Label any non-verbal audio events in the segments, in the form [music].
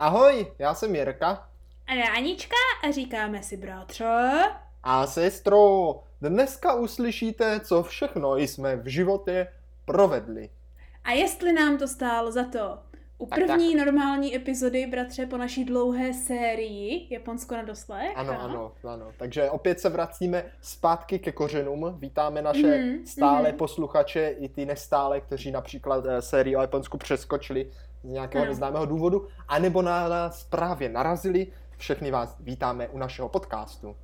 Ahoj, já jsem Jirka. A já Anička a říkáme si bratře. A sestro, dneska uslyšíte, co všechno jsme v životě provedli. A jestli nám to stálo za to. U Tak, první normální epizody, bratře, po naší dlouhé sérii Japonsko na doslech. Ano, ano, ano. Takže opět se vracíme zpátky ke kořenům. Vítáme naše Mhm, stále mhm. posluchače i ty nestále, kteří například eh, sérii o Japonsku přeskočili z nějakého Ano. neznámého důvodu, anebo na nás právě narazili. Všechny vás vítáme u našeho podcastu.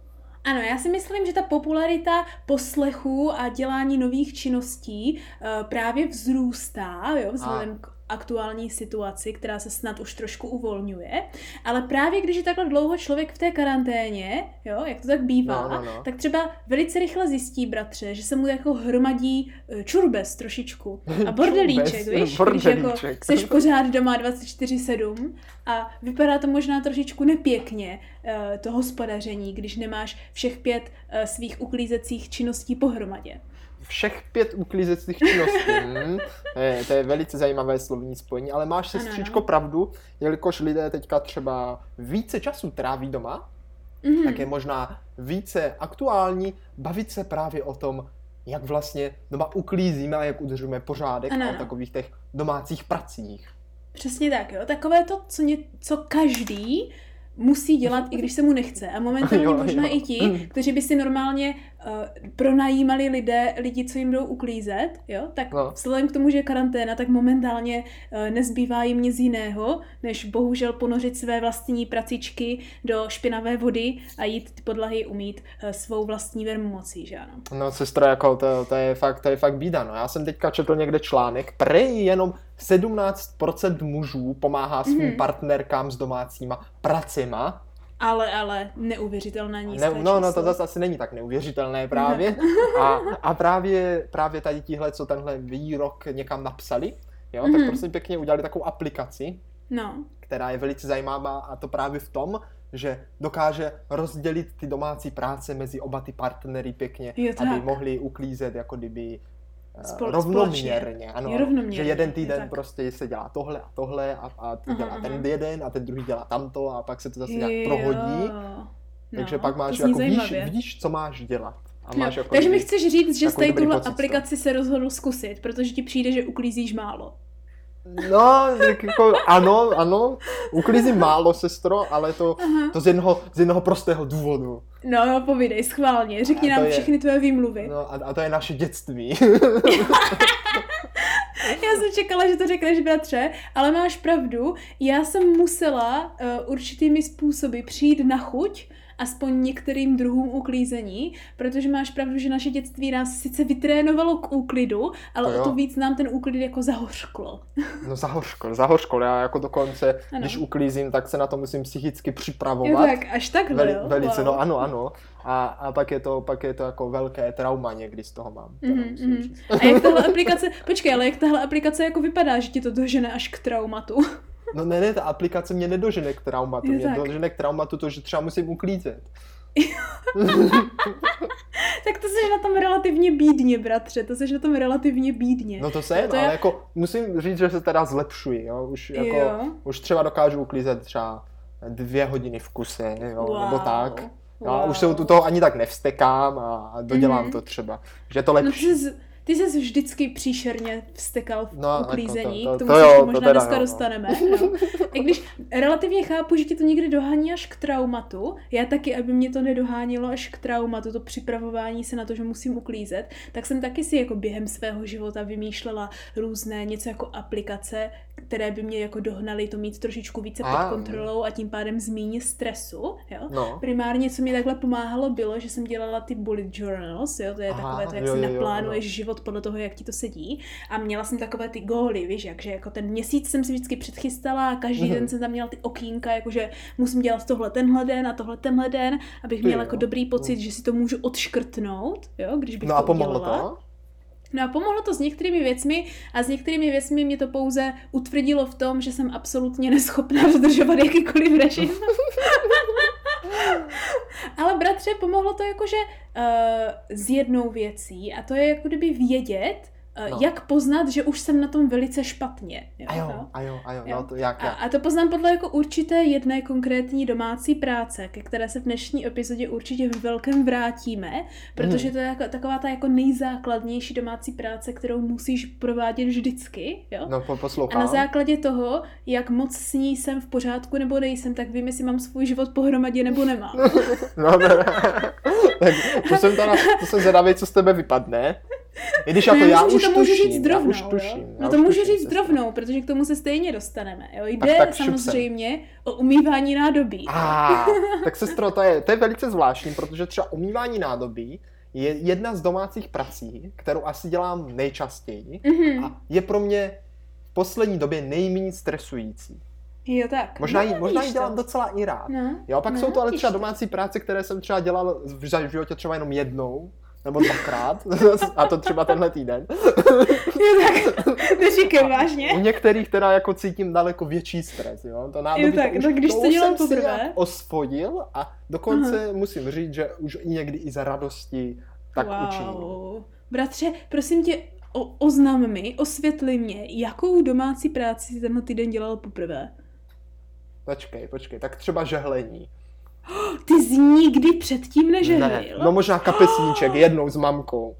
Ano, já si myslím, že ta popularita poslechů a dělání nových činností uh, právě vzrůstá, jo, vzhledem k aktuální situaci, která se snad už trošku uvolňuje. Ale právě když je takhle dlouho člověk v té karanténě, jo, jak to tak bývá, No, no, no. tak třeba velice rychle zjistí, bratře, že se mu jako hromadí eh, čurbes trošičku a [laughs] bordelíček, Čurbes, víš, když jako bordelíček. seš pořád doma 24-7 a vypadá to možná trošičku nepěkně, eh, to hospodaření, když nemáš všech pět eh, svých uklízecích činností pohromadě. Všech pět uklízecích činností. [laughs] Hm, to, je, to je velice zajímavé slovní spojení, ale máš sestřičko pravdu, jelikož lidé teďka třeba více času tráví doma, Mhm. tak je možná více aktuální bavit se právě o tom, jak vlastně doma uklízíme a jak udržujeme pořádek Ano, a o takových těch domácích pracích. Přesně tak, jo. Takové to, co, ně, co každý musí dělat, i když se mu nechce. A momentálně [laughs] Jo, možná jo. i ti, kteří by si normálně uh, pronajímali lidé, lidi, co jim jdou uklízet, jo, tak No. vzhledem k tomu, že je karanténa, tak momentálně uh, nezbývá jim nic jiného, než bohužel ponořit své vlastní pracičky do špinavé vody a jít ty podlahy umít uh, svou vlastní vermocí, že ano. No sestra, jako to, to, je fakt, to je fakt bída. No. Já jsem teďka četl někde článek, prej jenom 17% mužů pomáhá svým Mhm. partnerkám s domácíma pracema. Ale, ale neuvěřitelné nízké Ne, no, no, to zase asi není tak neuvěřitelné právě. A, a právě, právě tady tihle, co tenhle výrok někam napsali, jo, tak Mhm. prosím pěkně udělali takovou aplikaci, No, která je velice zajímavá a to právě v tom, že dokáže rozdělit ty domácí práce mezi oba ty partnery pěkně, Jo, aby mohli uklízet jako kdyby Spol- rovnoměrně. Ano, Jo, rovnoměrně, že jeden týden tak. prostě se dělá tohle a tohle a, a ty Aha, dělá aha. ten jeden a ten druhý dělá tamto a pak se to zase nějak Jo. prohodí. No, Takže pak máš jako víš, víš, co máš dělat. A No, máš jako takže mi chceš říct, že tuhle z toho. aplikaci se rozhodl zkusit, protože ti přijde, že uklízíš málo. No, jako ano, ano, uklízím málo, sestro, ale to, Aha. to z jednoho, z jednoho prostého důvodu. No, no, povídej, schválně, řekni nám je- všechny tvoje výmluvy. No a, a to je naše dětství. [laughs] Já jsem čekala, že to řekneš, bratře, ale máš pravdu, já jsem musela uh, určitými způsoby přijít na chuť, aspoň některým druhům uklízení, protože máš pravdu, že naše dětství nás sice vytrénovalo k úklidu, ale To jo. o to víc nám ten úklid jako zahořklo. No zahořkol, zahořkol. Já jako dokonce, Ano. když uklízím, tak se na to musím psychicky Jo, připravovat. tak, až takhle, Veli, jo? velice, Wow. no ano, ano. A, a pak, je to, pak je to jako velké trauma někdy z toho mám. Mhm, mhm. říct. A jak tahle [laughs] aplikace, počkej, ale jak tahle aplikace jako vypadá, že ti to dožene až k traumatu? No ne, ne, ta aplikace mě nedožene k traumatu. Mě tak. dožene k traumatu to, že třeba musím uklízet. [laughs] tak to jsi na tom relativně bídně, bratře, to jsi na tom relativně bídně. No to jsem, To je- ale jako musím říct, že se teda zlepšuji, jo. Už, jako, Jo. už třeba dokážu uklízet třeba dvě hodiny v kuse, jo, Wow. nebo tak. No, a Wow. už se u toho ani tak nevstekám a dodělám Mhm. to třeba. Že je to No lepší. jsi, ty jsi vždycky příšerně vstekal v No, jako uklízení, to- to- k tomu to jo, to možná teda dneska jo, no. dostaneme. No. I když relativně chápu, že ti to někdy dohání až k traumatu, já taky, aby mě to nedohánilo až k traumatu, to připravování se na to, že musím uklízet, tak jsem taky si jako během svého života vymýšlela různé něco jako aplikace, které by mě jako dohnaly to mít trošičku více A. pod kontrolou a tím pádem zmíně stresu, jo. No. Primárně, co mi takhle pomáhalo, bylo, že jsem dělala ty bullet journals, jo, to je Aha, takové to, jak jo, si jo, jo, naplánuješ ano. život podle toho, jak ti to sedí. A měla jsem takové ty góly, víš, jak, že jako ten měsíc jsem si vždycky předchystala a každý Mhm. den jsem tam měla ty okýnka, jakože musím dělat tohle tenhle den a tohle tenhle den, abych měla jo. jako dobrý pocit, že si to můžu odškrtnout, jo, když bych No to a pomohlo udělala. to? No a pomohlo to s některými věcmi a s některými věcmi mě to pouze utvrdilo v tom, že jsem absolutně neschopná dodržovat jakýkoliv režim. [laughs] Ale bratře, pomohlo to jakože uh, s jednou věcí a to je jako kdyby vědět, No. Jak poznat, že už jsem na tom velice špatně. Jo, A jo, jo? a jo, a jo, Jo. no to jak, A, jak. a to poznám podle jako určité jedné konkrétní domácí práce, ke které se v dnešní epizodě určitě v velkém vrátíme, protože Mhm. to je jako, taková ta jako nejzákladnější domácí práce, kterou musíš provádět vždycky, jo? No po, A poslouchám. na základě toho, jak moc s ní jsem v pořádku nebo nejsem, tak vím, jestli mám svůj život pohromadě nebo nemám. [laughs] No, ne, [laughs] tak to jsem, teda, to jsem zvědavý, co z tebe vypadne. I když jako No, já, myslím, už to můžu tuším, říct rovnou, já už jo? tuším. já No to můžu tuším, říct rovnou, protože k tomu se stejně dostaneme. Jo? Jde tak sem. samozřejmě o umývání nádobí. Ah, tak sestro, to je, to je velice zvláštní, protože třeba umývání nádobí je jedna z domácích prací, kterou asi dělám nejčastěji Mhm. a je pro mě v poslední době nejméně stresující. Jo tak. Možná ji, No, možná vidíš ji to. dělám docela i rád. No, Jo, pak no, jsou to ale třeba domácí práce, které jsem třeba dělal v životě třeba jenom jednou, nebo dvakrát, [laughs] a to třeba tenhle týden. Jo tak, neříkej vážně. U některých teda jako cítím daleko větší stres, jo. To nádobí, Jo, tak, to už, tak když to dělám jsem si poprvé. osvojil a dokonce musím říct, že už někdy i za radosti tak učiním. wow. Bratře, prosím tě, o, oznam mi, osvětli mě, jakou domácí práci jsi tenhle týden dělal poprvé. Počkej, počkej, tak třeba žehlení. [gasps] Ty jsi nikdy předtím Ne, nežehlil? no možná kapesníček [gasps] jednou s mamkou.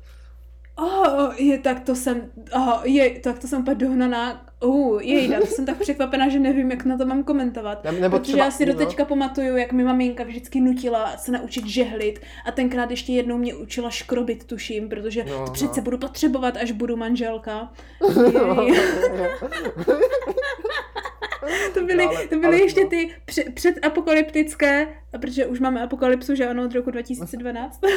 Oh, je, tak to jsem, oh, je, tak to jsem úplně dohnaná. Uh, jejda, to jsem tak překvapená, že nevím, jak na to mám komentovat. Ne, nebo Protože třeba, já si no, doteďka pamatuju, jak mi maminka vždycky nutila se naučit žehlit a tenkrát ještě jednou mě učila škrobit, tuším, protože No, to přece no. budu potřebovat, až budu manželka. [laughs] [laughs] [laughs] [laughs] to byly, No, ale- to byly ale ještě no. ty pře- předapokalyptické, protože už máme apokalypsu, že ano, od roku [laughs] 2012. [laughs]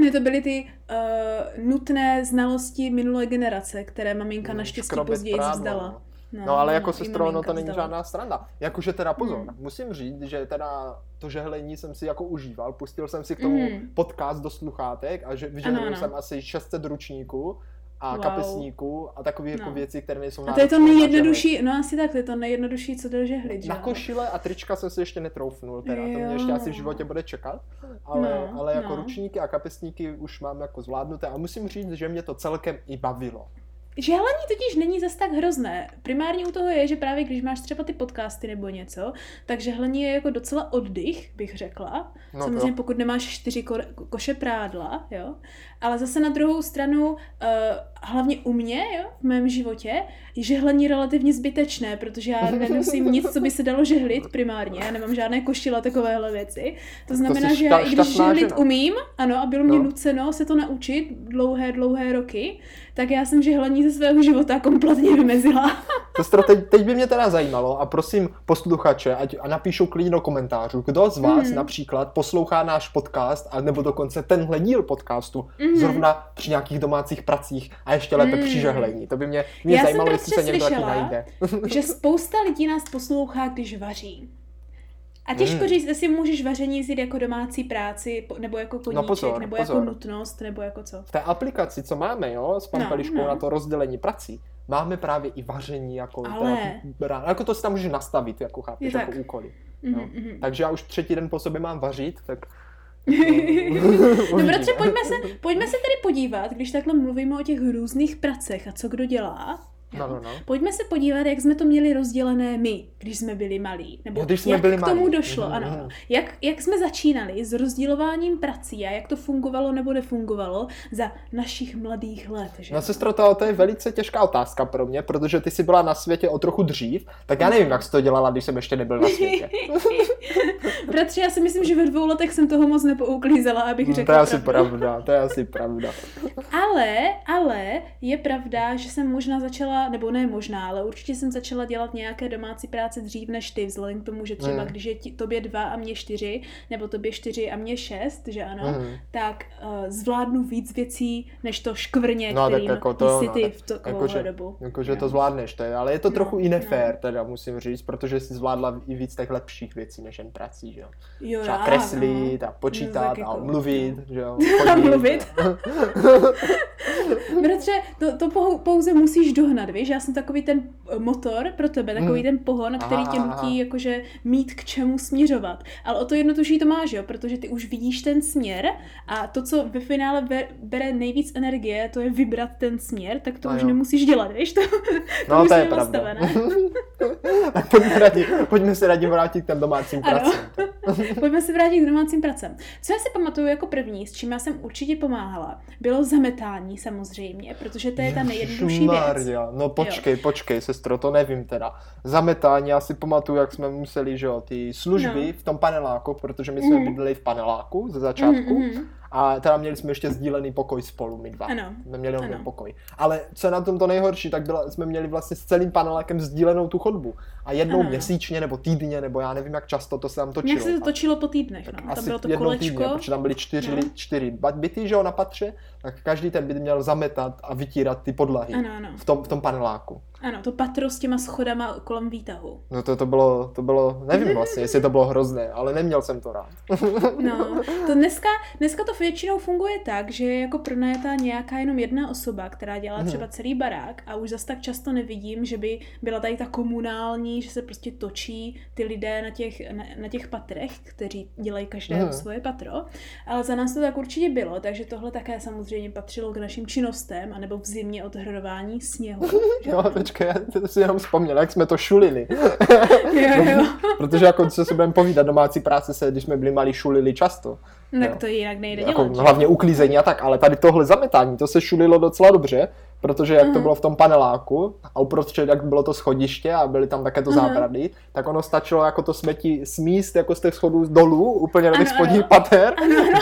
Ne, to byly ty uh, nutné znalosti minulé generace, které maminka Mm, naštěstí později prádlo, vzdala. no. No ale jako sestro, no to není vzdala. žádná sranda. Jakože teda pozor, Hmm. musím říct, že teda to žehlení jsem si jako užíval, pustil jsem si k tomu Mhm. podcast do sluchátek a že vyžehlil jsem asi 600 ručníků a Wow. kapesníků a takové jako No. věci, které nejsou A to je to náročné nejjednodušší, no asi tak, to je to nejjednodušší, co jde žehlit, že Na košile a trička jsem si ještě netroufnul, teda to mě Jo. ještě asi v životě bude čekat, ale, No, ale jako no. ručníky a kapesníky už mám jako zvládnuté a musím říct, že mě to celkem i bavilo. Žehlení totiž není zas tak hrozné. Primárně u toho je, že právě když máš třeba ty podcasty nebo něco, tak žehlení je jako docela oddych, bych řekla. No Samozřejmě to, pokud nemáš čtyři ko- koše prádla, jo. Ale zase na druhou stranu, uh, hlavně u mě, jo, v mém životě, je žehlení relativně zbytečné, protože já nenosím nic, co by se dalo žehlit primárně. Já nemám žádné košile, takovéhle věci. To znamená, jsi že já i když žehlit žena. umím, ano, a bylo mě No. nuceno se to naučit dlouhé, dlouhé roky, tak já jsem žehlení ze svého života kompletně vymezila. [laughs] Sestro, teď, teď by mě teda zajímalo a prosím posluchače, ať a napíšou klidně do komentářů, kdo z vás Mhm. například poslouchá náš podcast, a nebo dokonce tenhle díl podcastu, Mhm. zrovna při nějakých domácích pracích a ještě lépe při Mhm. žehlení. To by mě, mě Já zajímalo, jestli se bratře někdo taky najde. [laughs] že spousta lidí nás poslouchá, když vaří. A těžko Hmm. říct, jestli můžeš vaření vzít jako domácí práci, nebo jako koníček, No pozor, nebo pozor. jako nutnost, nebo jako co. V té aplikaci, co máme, jo, s pampeliškou No, no. na to rozdělení prací, máme právě i vaření jako, Ale- teda, jako to si tam můžeš nastavit, jako chápeš, Je jako tak. úkoly. Mhm, No. mhm. Takže já už třetí den po sobě mám vařit, tak... No bratře, pojďme se, pojďme se tedy podívat, když takhle mluvíme o těch různých pracech a co kdo dělá. No, no, no. Pojďme se podívat, jak jsme to měli rozdělené my, když jsme byli malí. Nebo Když jsme jak byli k tomu malí. došlo, ano. mhm. ano. Jak, jak jsme začínali s rozdělováním prací a jak to fungovalo nebo nefungovalo za našich mladých let. Že? No sestro, to, to je velice těžká otázka pro mě, protože ty jsi byla na světě o trochu dřív, tak já nevím, jak jsi to dělala, když jsem ještě nebyl na světě. [laughs] [laughs] Bratře, já si myslím, že ve dvou letech jsem toho moc nepouklízela, abych Hm, řekla to je asi pravdu. pravda, to je asi pravda. [laughs] Ale, ale je pravda, že jsem možná začala, nebo ne možná, ale určitě jsem začala dělat nějaké domácí práce dřív než ty, vzhledem k tomu, že třeba Hmm. když je ti, tobě dva a mě čtyři, nebo tobě čtyři a mě šest, že ano, Mhm. tak uh, zvládnu víc věcí, než to škvrně, No, tak kterým jako to, jsi no, ty v takovou jakože- dobu. Jakože Jo. to zvládneš, to je, ale je to No, trochu i no. nefér, teda musím říct, protože jsi zvládla i víc těch lepších věcí než jen práci. Prací, že jo. Jo, Třeba já, kreslit no. a počítat tak a jako, mluvit, že jo. A [laughs] chodit. mluvit. [laughs] Bratře, to, to pou- pouze musíš dohnat, víš? Já jsem takový ten motor pro tebe, takový Hmm. ten pohon, který tě Aha, aha. nutí jakože mít k čemu směřovat. Ale o to jednodušší to máš, jo? Protože ty už vidíš ten směr a to, co ve finále be- bere nejvíc energie, to je vybrat ten směr, tak to A už jo. nemusíš dělat, víš? [laughs] To, No, už to je pravda. tak pojďme, radě, pojďme se radě vrátit k těm domácím Ano. [laughs] Pojďme se vrátit k domácím pracem. Co já si pamatuju jako první, s čím já jsem určitě pomáhala, bylo zametání samozřejmě, protože to je ta nejjednodušší věc. No počkej, počkej, sestro, to nevím teda. Zametání, já si pamatuju, jak jsme museli, že jo, ty služby No. v tom paneláku, protože my jsme Mhm. bydleli v paneláku ze začátku. Mhm, mhm. A teda měli jsme ještě sdílený pokoj spolu, my dva. Ano. Jsme měli jenom pokoj. Ale co je na tom to nejhorší, tak byla, jsme měli vlastně s celým panelákem sdílenou tu chodbu. A jednou Ano. měsíčně nebo týdně, nebo já nevím, jak často to se tam točilo. Jak se to točilo po týdnech, Tak no. Tam asi bylo to jednou kolečko. týdně, protože tam byly čtyři, No. čtyři byty, že jo, na patře, tak každý ten byt měl zametat a vytírat ty podlahy Ano, ano. v tom, v tom paneláku. Ano, to patro s těma schodama kolem výtahu. No to, to bylo, to bylo, nevím vlastně, jestli to bylo hrozné, ale neměl jsem to rád. [laughs] No, to dneska, dneska to většinou funguje tak, že je jako pronajatá nějaká jenom jedna osoba, která dělá Mhm. třeba celý barák a už zas tak často nevidím, že by byla tady ta komunální, že se prostě točí ty lidé na těch, na, na těch patrech, kteří dělají každé Mhm. svoje patro, ale za nás to tak určitě bylo, takže tohle také samozřejmě patřilo k našim činnostem, anebo v zimě odhrodování sněhu. [laughs] No, ano. počkej, já to si jenom vzpomněl, jak jsme to šulili. [laughs] jo, jo. Protože jako, co si budeme povídat, domácí práce se, když jsme byli malí, šulili často. No, tak Jo. to jinak nejde Jako, dělat. hlavně uklízení a tak, ale tady tohle zametání, to se šulilo docela dobře, protože jak to Mhm. bylo v tom paneláku a uprostřed, jak bylo to schodiště a byly tam také to Mhm. zábrady, tak ono stačilo jako to smetí smíst jako z těch schodů dolů, úplně do těch Ano, spodních ano. pater,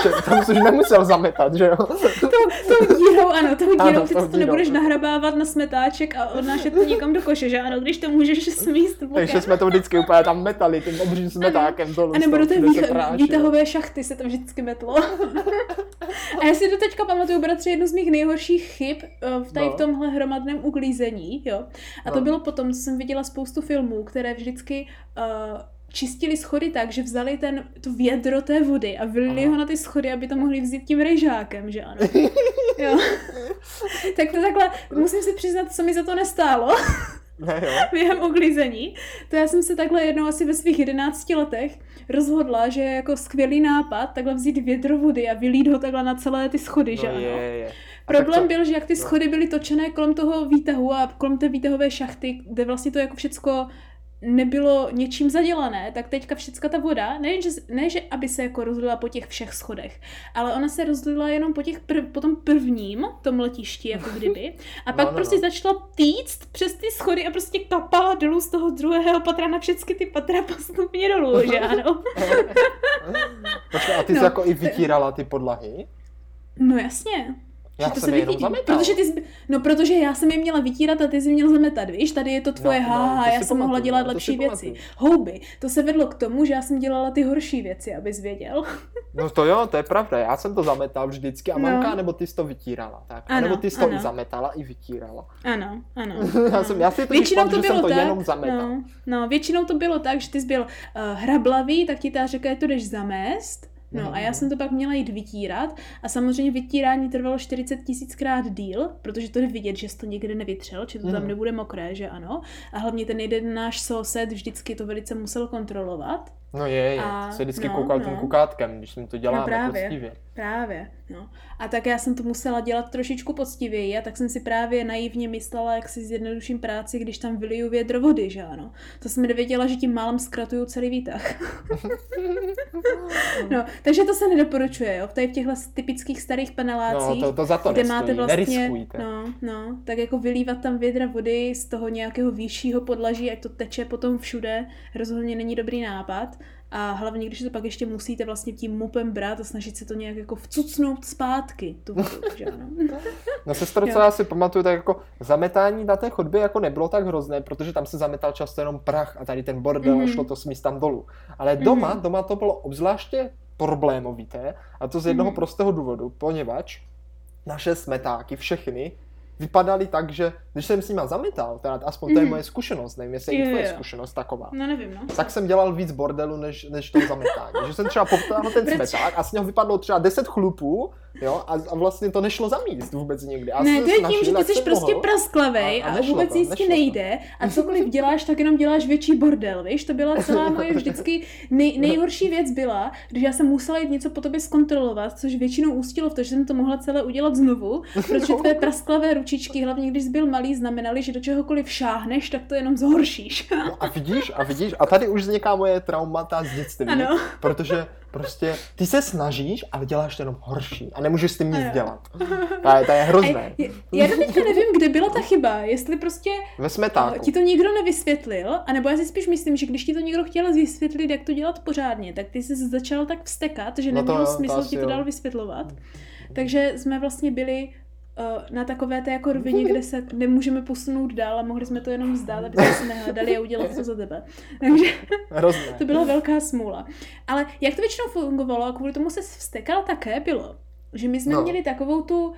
že tam jsi už nemusel zametat, že jo? Tou, tou dírou, ano, tou Ano, dírou, tou to dírou. nebudeš nahrabávat na smetáček a odnášet to někam do koše, že ano, když to můžeš smíst bokem. Takže jsme to vždycky úplně tam metali, tím obřím smetákem dolů. A nebo do té vých, výtahové šachty se to vždycky metlo. [laughs] a já si do teďka pamatuju, bratře, jednu z mých nejhorších chyb eh, v tady v tomhle hromadném uklízení, jo. A to No. bylo potom, co jsem viděla spoustu filmů, které vždycky uh, čistili schody tak, že vzali ten, to vědro té vody a vylili ho na ty schody, aby to mohli vzít tím rejžákem, že ano. [laughs] jo. [laughs] tak to takhle, musím si přiznat, co mi za to nestálo [laughs] Ne, jo. během uklízení. To já jsem se takhle jednou asi ve svých 11 letech rozhodla, že je jako skvělý nápad takhle vzít vědro vody a vylít ho takhle na celé ty schody, že No ano. je, je. Problém tak byl, že jak ty no. schody byly točené kolem toho výtahu a kolem té výtahové šachty, kde vlastně to jako všecko nebylo něčím zadělané, tak teďka všecka ta voda, ne že, ne, že aby se jako rozlila po těch všech schodech, ale ona se rozlila jenom po, těch prv, po tom prvním, tom letišti, jako [laughs] kdyby, a No, pak no, prostě no. začala týct přes ty schody a prostě kapala dolů z toho druhého patra na všechny ty patra postupně dolů, [laughs] že ano? Počkej, a ty No, jsi jako i to- vytírala ty podlahy? No jasně. Já to jsem se je jenom zametal. Protože ty jsi, no protože já jsem je měla vytírat a ty jsi měl zametat, víš, tady je to tvoje No, no, no, haha, to já jsem mohla dělat no, to lepší věci. pamatuju. Houby, to se vedlo k tomu, že já jsem dělala ty horší věci, abys věděl. No to jo, to je pravda, já jsem to zametal vždycky a No. mamka, nebo ty jsi to vytírala, tak. A Ano, nebo ty jsi to ano. i zametala, i vytírala. Ano, ano. [laughs] já, jsem, já si to Většinou pamatuju, to že jsem bylo to tak, jenom zametal. no, no, většinou to bylo tak, že ty jsi byl uh, hrablavý, tak ti ta řekla, to jdeš zamést, No a já Mhm. jsem to pak měla jít vytírat a samozřejmě vytírání trvalo 40 tisíckrát díl, protože to jde vidět, že jsi to někde nevytřel, že to tam Mhm. nebude mokré, že ano. A hlavně ten jeden náš soused vždycky to velice musel kontrolovat. No je, je. A- se vždycky no, koukal no. tím kukátkem, když jsem to dělal No právě. poctivě. Právě, no. A tak já jsem to musela dělat trošičku poctivěji a tak jsem si právě naivně myslela, jak si zjednoduším práci, když tam vyliju vědro vody, že ano. To jsem nevěděla, že tím málem zkratuju celý výtah. [laughs] no, takže to se nedoporučuje, jo. Tady v těchto typických starých panelácích, No to, to za to kde nestojí, máte vlastně, neriskujte. no, no, tak jako vylívat tam vědra vody z toho nějakého vyššího podlaží, ať to teče potom všude, rozhodně není dobrý nápad. A hlavně, když to pak ještě musíte vlastně tím mopem brát a snažit se to nějak jako vcucnout zpátky, tu [laughs] že ano. No sestro, co já si pamatuju, tak jako zametání na té chodbě jako nebylo tak hrozné, protože tam se zametal často jenom prach a tady ten bordel a šlo to smíst tam dolů. Ale doma, Mhm. doma to bylo obzvláště problémovité a to z jednoho Mhm. prostého důvodu, poněvadž naše smetáky, všechny, vypadaly tak, že když jsem s nima zametal, teda aspoň to je Mhm. moje zkušenost, nevím, jestli je tvoje zkušenost taková. No nevím, no. Tak jsem dělal víc bordelu, než, než to zametání. Že jsem třeba poptáhl ten smeták a z něho vypadlo třeba 10 chlupů, jo, a, a vlastně to nešlo zamíst vůbec nikdy. A ne, to je tím, že ty jsi prostě mohl. prasklavej A- a a, vůbec to, jísky nešlo to. nejde a cokoliv děláš, tak jenom děláš větší bordel, víš? To byla celá [laughs] moje vždycky nej, nejhorší věc byla, když já jsem musela jít něco po tobě zkontrolovat, což většinou ústilo v to, že jsem to mohla celé udělat znovu, [laughs] protože No. tvé prasklavé ručičky, hlavně když jsi byl malý, znamenaly, že do čehokoliv šáhneš, tak to jenom zhoršíš. No a vidíš, a vidíš, a tady už vzniká moje traumata z dětství, Ano. protože prostě ty se snažíš, ale děláš to jenom horší a nemůžeš s tím nic Ano. dělat. To je, to je A hrozné. já, já do teďka nevím, kde byla ta chyba, jestli prostě Ve smetáku. ti to nikdo nevysvětlil, anebo já si spíš myslím, že když ti to někdo chtěl vysvětlit, jak to dělat pořádně, tak ty jsi začal tak vstekat, že No to nemělo to smysl asi ti to dál vysvětlovat. Takže jsme vlastně byli na takové té jako rovině, kde se nemůžeme posunout dál a mohli jsme to jenom vzdát, aby jsme se nehledali a udělat to za tebe. [laughs] Takže Hrozné. to byla velká smůla. Ale jak to většinou fungovalo a kvůli tomu se vstekal také bylo, že my jsme No. měli takovou tu uh,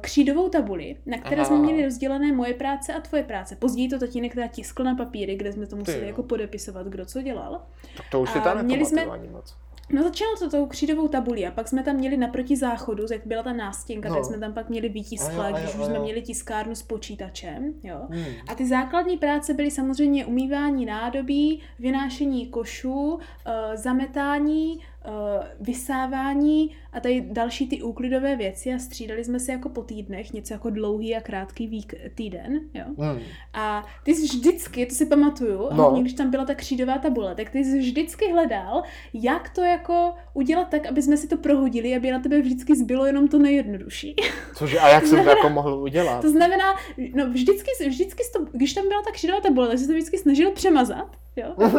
křídovou tabuli, na které Aha. jsme měli rozdělené moje práce a tvoje práce. Později to tatínek teda tiskl na papíry, kde jsme to museli jo. jako podepisovat, kdo co dělal. Tak to už si A tady měli jsme- moc. No začalo to tou křídovou tabulí a pak jsme tam měli naproti záchodu, jak byla ta nástěnka, No. tak jsme tam pak měli výtiskle, když už jsme měli tiskárnu s počítačem, jo. Hmm. A ty základní práce byly samozřejmě umývání nádobí, vynášení košů, eh, zametání, eh, vysávání a tady další ty úklidové věci a střídali jsme se jako po týdnech, něco jako dlouhý a krátký vík, týden, jo. Hmm. A ty jsi vždycky, to si pamatuju, No. hlavně když tam byla ta křídová tabule, tak ty jsi vždycky hledal, jak to jako udělat tak, aby jsme si to prohodili, aby na tebe vždycky zbylo jenom to nejjednodušší. Cože, a jak jsem to jako mohl udělat? To znamená, no vždycky, vždycky to, když tam byla ta křídová tabule, tak jsi to vždycky snažil přemazat, jo? [laughs]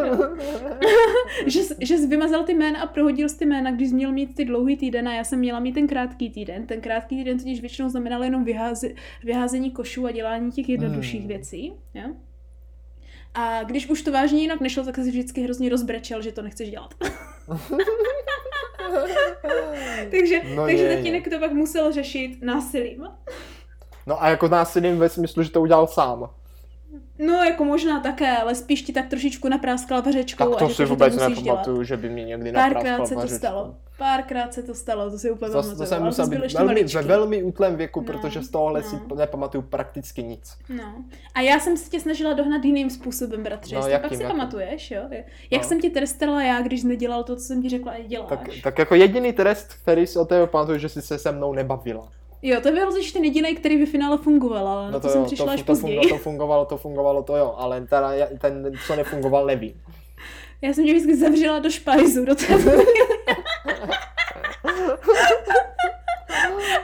[laughs] že, jsi- že jsi vymazal ty jména a prohodil jsi ty jména, když jsi měl mít ty dlouhý týden a já jsem měla mít ten krátký týden. Ten krátký týden totiž většinou znamenal jenom vyháze, vyházení košů a dělání těch jednodušších Hmm. věcí, jo? A když už to vážně jinak nešlo, tak jsi vždycky hrozně rozbrečel, že to nechceš dělat. [laughs] takže No takže je, je. tatínek to pak musel řešit násilím. No a jako násilím ve smyslu, že to udělal sám. No, jako možná také, ale spíš ti tak trošičku napráskal vařečkou Tak to a si vůbec to musíš dělat. nepamatuju, že by mi někdy Párkrát napráskal se to stalo. Párkrát se to stalo, to si úplně To, to jsem musel být ještě velmi, ve velmi útlém věku, No, protože z tohohle si no. nepamatuju prakticky nic. No. A já jsem se tě snažila dohnat jiným způsobem, bratře. No, jakým, pak si jakým? pamatuješ, jo? Jak No. jsem tě trestala já, když jsi nedělal to, co jsem ti řekla, děláš. Tak, tak jako jediný trest, který si o tebe pamatuju, že jsi se se mnou nebavila. Jo, to byl totiž ten jediný, který ve finále fungoval, ale no, to, jsem jo, přišla to, až to, později. fungo, to fungovalo, to fungovalo, to jo, ale teda ten, co nefungoval, nevím. Já jsem tě vždycky zavřela do špajzu, do té [laughs]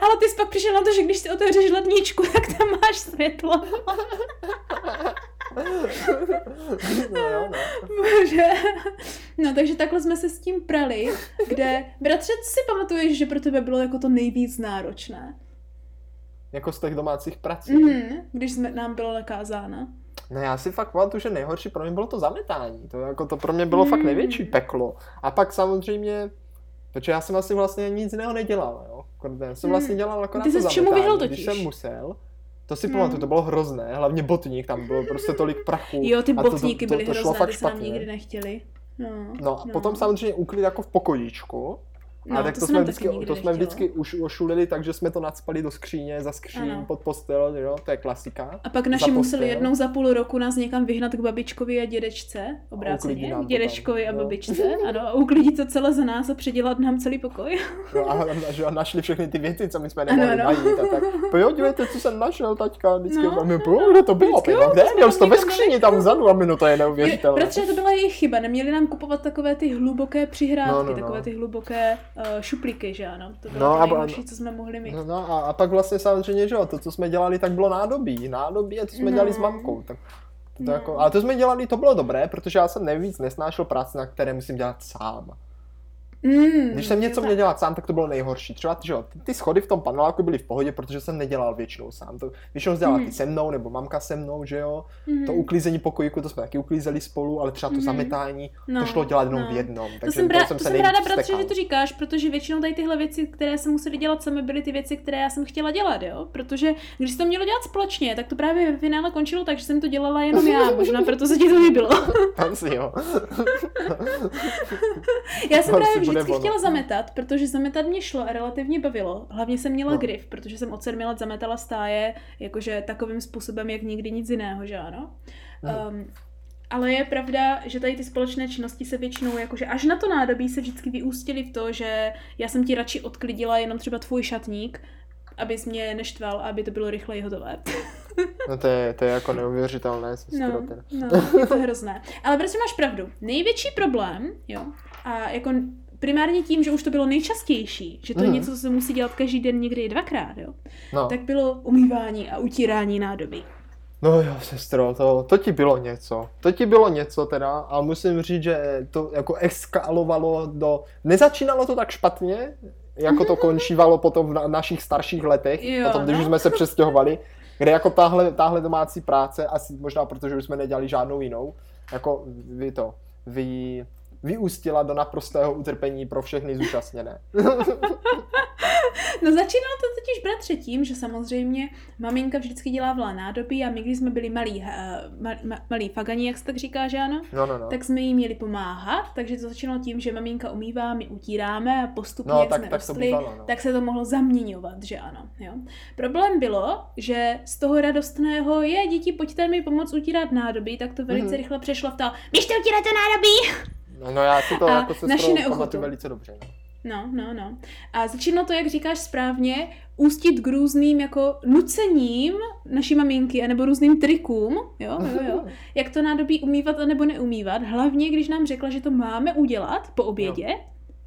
Ale ty jsi pak přišel na to, že když si otevřeš ledničku, tak tam máš světlo. No, jo, no. Bože. No, takže takhle jsme se s tím prali, kde, bratře, si pamatuješ, že pro tebe bylo jako to nejvíc náročné? Jako z těch domácích prací. Mhm, když jsme, nám bylo nakázáno. No já si fakt pamatuju, že nejhorší pro mě bylo to zametání. To, jako to pro mě bylo fakt Mm. největší peklo. A pak samozřejmě, protože já jsem asi vlastně nic jiného nedělal, jo. Já jsem Mm. vlastně dělal akorát Ty to se s čemu zametání, vyhnul když totiž? jsem musel. To si Mm. pamatuju, to bylo hrozné, hlavně botník, tam bylo prostě tolik prachu. Jo, ty a to- to- botníky to- byly to hrozné, ty se nám nikdy nechtěli. No, No a potom samozřejmě úklid jako v pokojíčku. No, a tak to to, jsme vždycky, to jsme vždycky už ošulili, takže jsme to nadspali do skříně, za skříň, Ano. pod postel, jo, to je klasika. A pak naši museli jednou za půl roku nás někam vyhnat k babičkovi a dědečce, obráceně, to dědečkovi tam, a no. babičce, ano, a uklidit to celé za nás a předělat nám celý pokoj. [laughs] No, a, a, našli všechny ty věci, co my jsme nemohli ano. najít. A tak, podívejte, co jsem našel, taťka. Vždycky, No. no. my, "Bro, kde to bylo? Vždycky, jo, kde? Měl to ve skříni tam vzadu a my, no to je neuvěřitelné. Protože to byla jejich chyba, neměli nám kupovat takové ty hluboké přihrádky, No, no, no. takové ty hluboké šuplíky, že ano. To bylo No, no, to nejhorší, co jsme mohli mít. No, no a, a, pak vlastně samozřejmě, že jo, to, co jsme dělali, tak bylo nádobí. Nádobí a to jsme No. dělali s mamkou. Tak, to No. jako, ale to jsme dělali, to bylo dobré, protože já jsem nejvíc nesnášel práci, na které musím dělat sám. Mm, Když jsem něco měl dělat sám, tak to bylo nejhorší. Třeba ty, že jo, ty, ty schody v tom paneláku byly v pohodě, protože jsem nedělal většinou sám. To většinou dělala Mhm. ty se mnou, nebo mamka se mnou, že jo. Mhm. To uklízení pokojíku, to jsme taky uklízeli spolu, ale třeba to Mhm. zametání, No, to šlo dělat jenom no. v jednom. To Takže jsem, toho rád, jsem to se jsem ráda, bratře, že to říkáš, protože většinou tady tyhle věci, které jsem museli dělat sami, byly ty věci, které já jsem chtěla dělat, jo? Protože když se to mělo dělat společně, tak to právě ve finále končilo tak, že jsem to dělala jenom já, [laughs] možná proto se ti to líbilo. Tam si jo. Já jsem To právě vždycky ono. chtěla zametat, protože zametat mě šlo a relativně bavilo. Hlavně jsem měla No. grif, protože jsem od sedmi let zametala stáje, jakože takovým způsobem, jak nikdy nic jiného, že ano. Mhm. Um, ale je pravda, že tady ty společné činnosti se většinou, jakože až na to nádobí se vždycky vyústily v to, že já jsem ti radši odklidila jenom třeba tvůj šatník, abys mě neštval, aby to bylo rychleji hotové. No to je, to je jako neuvěřitelné, sestro. No, teda. no, je to hrozné. Ale prostě máš pravdu. Největší problém, jo, a jako primárně tím, že už to bylo nejčastější, že to je Mhm. něco, co se musí dělat každý den někdy i dvakrát, jo, No. tak bylo umývání a utírání nádobí. No jo, sestro, to, to ti bylo něco. To ti bylo něco teda a musím říct, že to jako eskalovalo do... Nezačínalo to tak špatně, jako to [laughs] končívalo potom v na, našich starších letech, Jo, potom když no. už jsme se přestěhovali, kde jako tahle, tahle domácí práce, asi možná protože už jsme nedělali žádnou jinou, jako vy to, vy, vyústila do naprostého utrpení pro všechny zúčastněné. [laughs] No začínalo to totiž bratře tím, že samozřejmě maminka vždycky dělávala nádobí a my, když jsme byli malí, uh, ma, ma, malí fagani, jak se tak říká, že ano, No, no, no. tak jsme jí měli pomáhat, takže to začínalo tím, že maminka umývá, my utíráme a postupně, No, jak tak- jsme tak to rostli, bývalo, no. tak se to mohlo zaměňovat, že ano. Jo. Problém bylo, že z toho radostného je, děti, pojďte mi pomoct utírat nádobí, tak to velice Mhm. rychle přešlo v to, běžte utírat to nádobí! No, no já si to A jako se naši pamatuju velice dobře. No. No, no, no. A začínalo to, jak říkáš správně, ústit k různým jako nucením naší maminky, anebo různým trikům, jo, jo, jo, [laughs] jak to nádobí umývat anebo neumývat, hlavně když nám řekla, že to máme udělat po obědě, jo,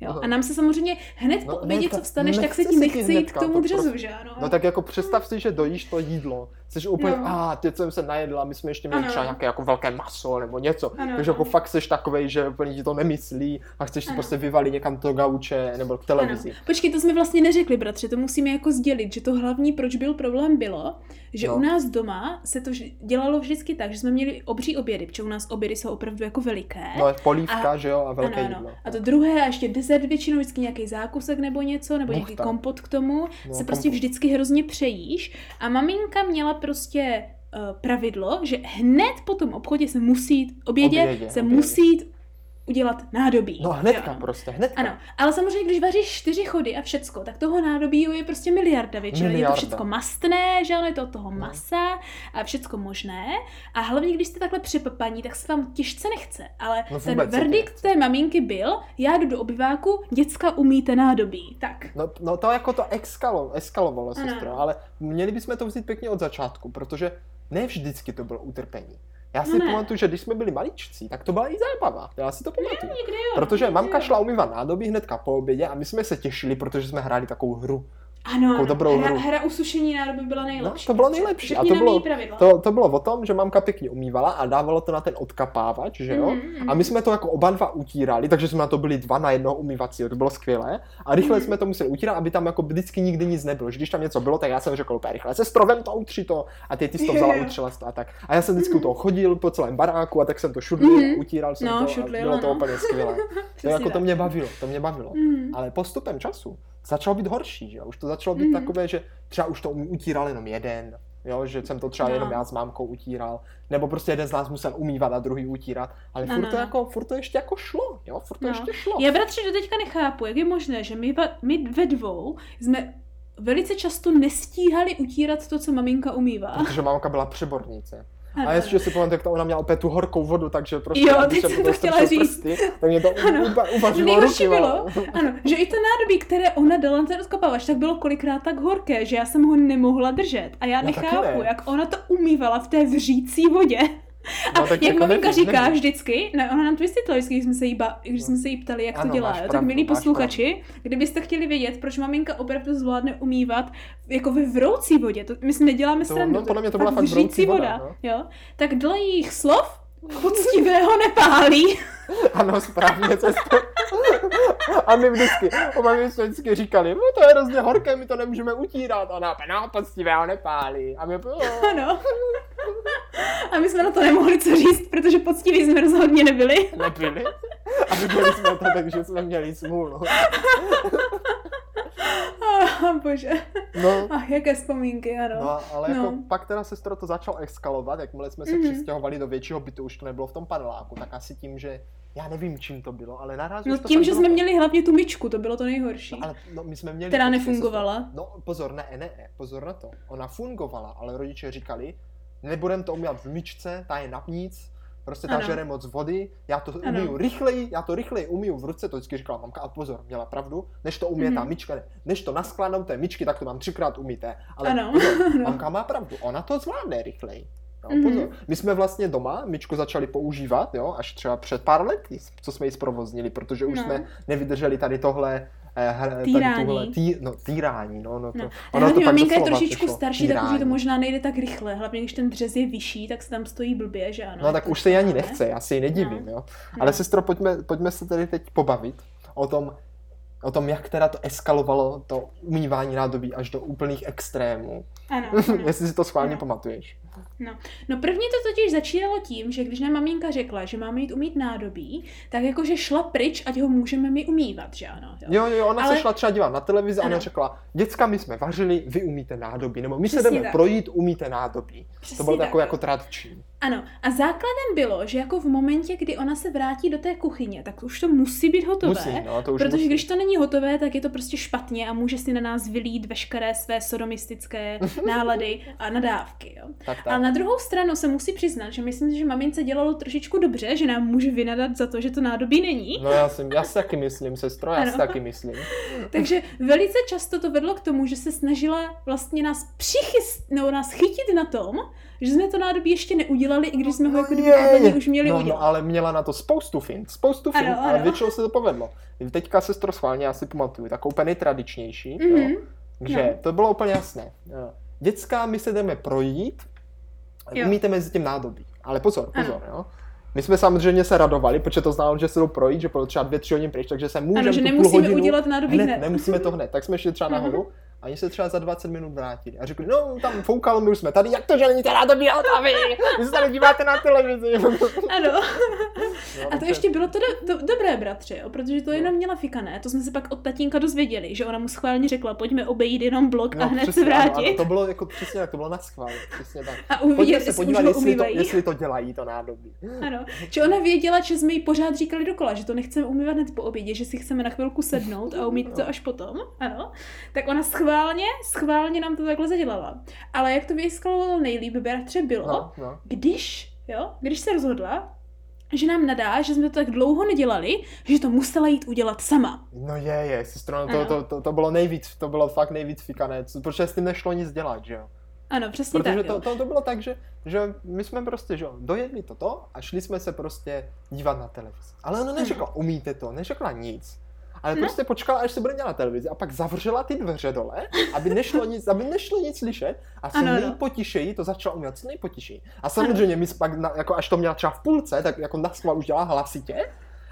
Aha. a nám se samozřejmě hned No, po obědě, co vstaneš, tak se ti nechce jít k tomu to dřezu, prostě- že ano? No tak jako představ si, že dojíš to jídlo. Jsi úplně, No. a teď jsem se najedla, my jsme ještě měli Ano. třeba nějaké jako velké maso nebo něco. Ano, Takže jako fakt jsi takovej, že úplně ti to nemyslí a chceš si prostě vyvalit někam do gauče nebo k televizi. Ano. Počkej, to jsme vlastně neřekli, bratře, to musíme jako sdělit, že to hlavní, proč byl problém, bylo, že No. u nás doma se to dělalo vždycky tak, že jsme měli obří obědy, protože u nás obědy jsou opravdu jako veliké. No polívka, A- že jo, a velké ano, jídlo. ano. A to druhé a ještě dezert většinou vždycky nějaký zákusek nebo něco, nebo nějaký kompot k tomu, No, se prostě vždycky hrozně přejíš. A maminka měla prostě uh, pravidlo, že hned po tom obchodě se musí, jít- obědě, Obědě, se obědě. musí jít udělat nádobí. No hnedka ano? prostě, hnedka. Ano, ale samozřejmě, když vaříš čtyři chody a všecko, tak toho nádobí je prostě miliarda většinou. Je to všecko mastné, že ano, je to od toho No. masa a všecko možné. A hlavně, když jste takhle připapaní, tak se vám těžce nechce. Ale No ten verdikt té maminky byl, já jdu do obyváku, děcka umíte nádobí. Tak. No, no to jako to eskalo, eskalovalo, sestro, ale měli bychom to vzít pěkně od začátku, protože ne vždycky to bylo utrpení. Já si No ne. pamatuju, že když jsme byli maličcí, tak to byla i zábava. Já si to pamatuju. Jo. Protože někdy mamka jo. šla umývat nádobí hnedka po obědě a my jsme se těšili, protože jsme hráli takovou hru. Ano, ano. dobrou hra, hru. hra usušení nádoby byla nejlepší. No, to bylo nejlepší. Řekni A to bylo- pravidla. To, to bylo o tom, že mamka pěkně umývala a dávalo to na ten odkapávač, že jo? Mhm, A my jsme to jako oba dva utírali, takže jsme na to byli dva na jednoho umývacího, to bylo skvělé. A rychle Mhm. jsme to museli utírat, aby tam jako vždycky nikdy nic nebylo. Že když tam něco bylo, tak já jsem řekl úplně rychle, se strovem to utři to. A ty, ty jsi to vzala, [laughs] Jo. utřela to a tak. A já jsem vždycky u toho chodil po celém baráku a tak jsem to šudlil, Mhm. utíral jsem No, to a šudlil, bylo to ano. úplně skvělé. [laughs] To, jako to mě bavilo, to mě bavilo. Mhm. Ale postupem času začalo být horší, že jo? Už to začalo být Mhm. takové, že třeba už to utíral jenom jeden, jo? Že jsem to třeba No. jenom já s mámkou utíral, nebo prostě jeden z nás musel umývat a druhý utírat, ale No, furt, no, to no. jako, furt to ještě jako šlo, jo? Furt to No. ještě šlo. Já bratře do teďka nechápu, jak je možné, že my, my ve dvou jsme velice často nestíhali utírat to, co maminka umývá. Protože mámka byla přebornice. A ještě si pamatuju, jak to ona měla opět tu horkou vodu, takže prostě, Jo, teď jsem to toho chtěla říct. prsty, tak mě to Ano. uvařilo Nejhorší ruky. bylo, ale- [laughs] ano, že i to nádobí, které ona dala na ten odkopávač, tak bylo kolikrát tak horké, že já jsem ho nemohla držet. A já Já nechápu, ne. jak ona to umývala v té vřící vodě. A No, tak jak jako maminka nevím, říká nevím. vždycky, ne, ona nám to vysvětlila vždycky, když jsme se jí, ba, když jsme se jí ptali, jak Ano, to dělá. jo. tak pravdu, milí posluchači, kdybyste chtěli vědět, proč maminka opravdu zvládne umývat jako ve vroucí vodě, to my si neděláme To- srandu, no, podle mě to byla fakt vřící vroucí voda, voda, no. jo. Tak dle jejich slov poctivého nepálí. [laughs] Ano, správně cestu. A my vždycky, oba my jsme vždycky říkali, no to je hrozně horké, my to nemůžeme utírat. A ona, no poctivé, ho nepálí. A my, no. Ano. A my jsme na to nemohli co říct, protože poctiví jsme rozhodně nebyli. Nebyli. A viděli jsme to, takže jsme měli smůlu. [laughs] Oh, [laughs] bože. No. [laughs] Ach, jaké vzpomínky, ano. No, ale jako No. pak teda sestro to začalo eskalovat, jakmile jsme se Mhm. přistěhovali do většího bytu, už to nebylo v tom paneláku, tak asi tím, že já nevím, čím to bylo, ale naraz No tím, že bylo jsme měli hlavně tu myčku, to bylo to nejhorší. No, ale no, my jsme měli... Která počkej, nefungovala. No pozor, ne, ne, ne, pozor na to. Ona fungovala, ale rodiče říkali, nebudem to umělat v myčce, ta je na nic, prostě ta Ano. žere moc vody, já to Ano. umiju rychleji, já to rychleji umiju v ruce, to vždycky říkala mamka, a pozor, měla pravdu, než to umí ta Mhm. myčka, ne, než to naskladnou té myčky, tak to mám třikrát umíte, ale Ano. pozor, Ano. [laughs] mamka má pravdu, ona to zvládne rychleji. No, Mhm. pozor. My jsme vlastně doma myčku začali používat, jo, až třeba před pár lety, co jsme ji zprovoznili, protože už No. jsme nevydrželi tady tohle Týrání. tuhle tý, no, týrání, no, no to, No. ono Hlavně pak maminka je trošičku přešlo, starší, tak už to týrání. možná nejde tak rychle. Hlavně když ten dřez je vyšší, tak se tam stojí blbě, že ano. No tak to už se jí ani ne? nechce, já si ji nedivím, No. jo. No. Ale sestro, pojďme, pojďme se tedy teď pobavit o tom, o tom, jak teda to eskalovalo, to umývání nádobí až do úplných extrémů. Ano, [laughs] ano. Jestli si to schválně No. pamatuješ. No první to totiž začínalo tím, že když nám maminka řekla, že máme jít umít nádobí, tak jakože šla pryč, ať ho můžeme my umývat, že ano. Jo. Jo, jo, ona Ale- se šla třeba dívat na televizi a ona Ano. řekla, děcka, my jsme vařili, vy umíte nádobí, nebo my se Přesně jdeme tak. projít, umíte nádobí. to Přesně bylo tak, takové jako tradiční. Ano, a základem bylo, že jako v momentě, kdy ona se vrátí do té kuchyně, tak už to musí být hotové. Musí, no, to už Protože musí. když to není hotové, tak je to prostě špatně a může si na nás vylít veškeré své sodomistické [laughs] nálady a nadávky. Jo. Tak, tak. Ale na druhou stranu se musí přiznat, že myslím, že mamince dělalo trošičku dobře, že nám může vynadat za to, že to nádobí není. No já si, já si taky myslím, sestro, já Ano. si taky myslím. [laughs] Takže velice často to vedlo k tomu, že se snažila vlastně nás přichyst, nebo nás chytit na tom, že jsme to nádobí ještě neudělali, i když jsme ho jako kdyby už měli no, udělat. no, ale měla na to spoustu fint, spoustu fint, Ano, ale ano. většinou se to povedlo. Teďka sestro schválně, já si pamatuju, takovou úplně nejtradičnější, Mhm. jo, že to bylo úplně jasné. Děcka, my se jdeme projít, Jo. umíte mezi tím nádobí. Ale pozor, Ano. pozor, jo. My jsme samozřejmě se radovali, protože to znalo, že se jdou projít, že bylo třeba dvě, tři hodiny pryč, takže se můžeme Ano, že půl nemusíme hodinu udělat nádobí hned, hned. nemusíme to hned. Tak jsme šli třeba Mhm. nahoru a oni se třeba za 20 minut vrátili. A řekli, no tam foukalo, my už jsme tady, jak to, že není ta nádobí hotový? Vy se tady díváte na televizi. [laughs] Ano. No, A to ještě bylo to do, do, dobré, bratře, jo, protože to No. jenom měla fikané. To jsme se pak od tatínka dozvěděli, že ona mu schválně řekla, pojďme obejít jenom blok a hned No, přesně, se ano, vrátit. ano, to bylo jako přesně tak, to bylo na schvál, přesně tak. A uvidět, se podívat, jestli to, jestli to dělají, to nádobí. Ano, že ona věděla, že jsme jí pořád říkali dokola, že to nechceme umývat hned po obědě, že si chceme na chvilku sednout a umít to No. až potom, ano. Tak ona schválně, schválně nám to takhle zadělala. Ale jak to vyeskalovalo nejlíp, bratře, bylo, No, no. když, jo, když se rozhodla, že nám nadá, že jsme to tak dlouho nedělali, že to musela jít udělat sama. No je, je, sestro, to, Ano. to, to, to, bylo nejvíc, to bylo fakt nejvíc fikané, protože s tím nešlo nic dělat, že jo. Ano, přesně Protože tak, to, jo. to, to bylo tak, že, že my jsme prostě, že jo, dojedli toto a šli jsme se prostě dívat na televizi. Ale ona neřekla, umíte to, neřekla nic. Ale No. prostě počkala, až se bude dělat televizi a pak zavřela ty dveře dole, aby nešlo nic, aby nešlo nic slyšet a co Ano, ano. nejpotišeji to začala umět, co nejpotišeji. A samozřejmě my jsme pak, na, jako až to měla třeba v půlce, tak jako na schvál už dělala hlasitě.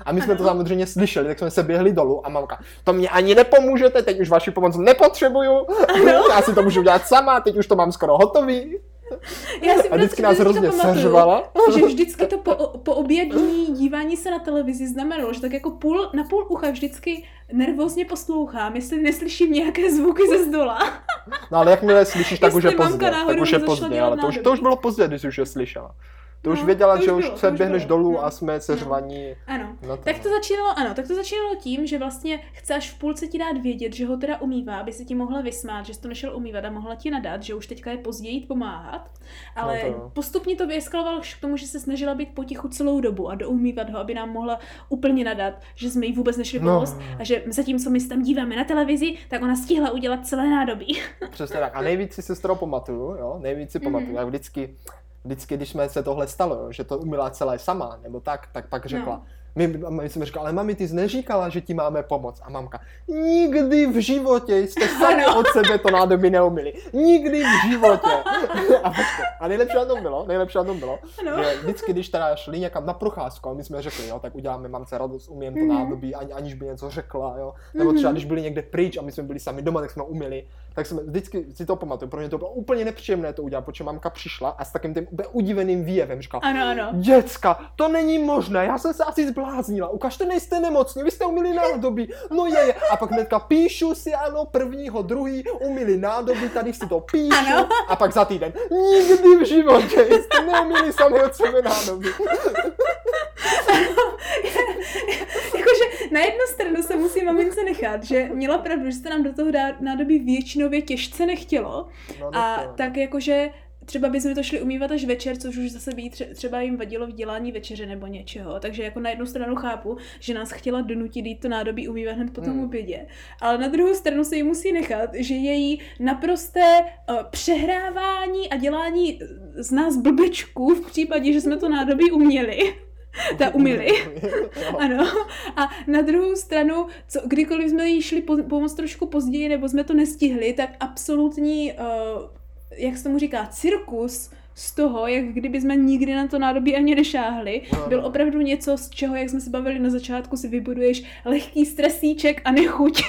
A my jsme Ano. to samozřejmě slyšeli, tak jsme se běhli dolů a mamka, to mě ani nepomůžete, teď už vaši pomoc nepotřebuju, [laughs] já si to můžu dělat sama, teď už to mám skoro hotový. [laughs] Já si A vždycky bratře nás hrozně seřvala. že vždycky to po, po obědní dívání se na televizi znamenalo, že tak jako půl, na půl ucha vždycky nervózně poslouchám, jestli neslyším nějaké zvuky ze zdola. No ale jakmile slyšíš, tak už je Jestli pozdě. Tak už je pozdě, ale to už, to už bylo pozdě, když už je slyšela. To už No, věděla, to že už už bylo, se to už běhneš bylo, dolů no. a jsme seřvaní. Ano. No to, Tak to začínalo, ano, tak to začínalo tím, že vlastně chce až v půlce ti dát vědět, že ho teda umývá, aby se ti mohla vysmát, že jsi to nešel umývat a mohla ti nadat, že už teďka je pozdě jít pomáhat. Ale No to postupně to vyeskalovalo k tomu, že se snažila být potichu celou dobu a doumývat ho, aby nám mohla úplně nadat, že jsme jí vůbec nešli No. pomoct a že zatímco my se tam díváme na televizi, tak ona stihla udělat celé nádobí. Přesně tak. A nejvíc si se z toho pamatuju, jo, nejvíc si pamatuju. Mhm. Jak vždycky, vždycky, když jsme se tohle stalo, jo, že to umila celé sama, nebo tak, tak pak řekla, No. My, my jsme říkali, ale mami, ty jsi neříkala, že ti máme pomoct. A mamka, nikdy v životě jste [laughs] sami od sebe to nádobí neumili. Nikdy v životě. [laughs] a, a nejlepší na tom bylo, nejlepší na tom bylo, ano. že vždycky, když teda šli někam na procházku, a my jsme řekli, jo, tak uděláme mamce radost, umím to mhm. nádobí, ani, aniž by něco řekla, jo. Nebo třeba, mhm. když byli někde pryč a my jsme byli sami doma, tak jsme umili tak jsme vždycky si to pamatuju, pro mě to bylo úplně nepříjemné to udělat, protože mamka přišla a s takým tím úplně udiveným výjevem říkala, ano, ano. děcka, to není možné, já jsem se asi zbláznila, ukažte, nejste nemocní, vy jste umili nádobí, no je, je. A pak hnedka píšu si, ano, prvního, druhý, umili nádobí, tady si to píšu, ano. a pak za týden, nikdy v životě jste neumili sami od sebe nádobí. [laughs] Jakože na jednu stranu se musí mamince nechat, že měla pravdu, že se nám do toho nádobí většinově těžce nechtělo. No, a no. tak jakože třeba bychom to šli umývat až večer, což už zase by třeba jim vadilo v dělání večeře nebo něčeho. Takže jako na jednu stranu chápu, že nás chtěla donutit jít to nádobí umývat hned po tom hmm. obědě. Ale na druhou stranu se jí musí nechat, že její naprosté uh, přehrávání a dělání z nás blbečků v případě, že jsme to nádobí uměli, [laughs] ta umili. [laughs] ano. A na druhou stranu, co, kdykoliv jsme jí šli pomoct trošku později, nebo jsme to nestihli, tak absolutní, uh, jak se tomu říká, cirkus z toho, jak kdyby jsme nikdy na to nádobí ani nešáhli, no, byl opravdu něco, z čeho, jak jsme se bavili na začátku, si vybuduješ lehký stresíček a nechuť.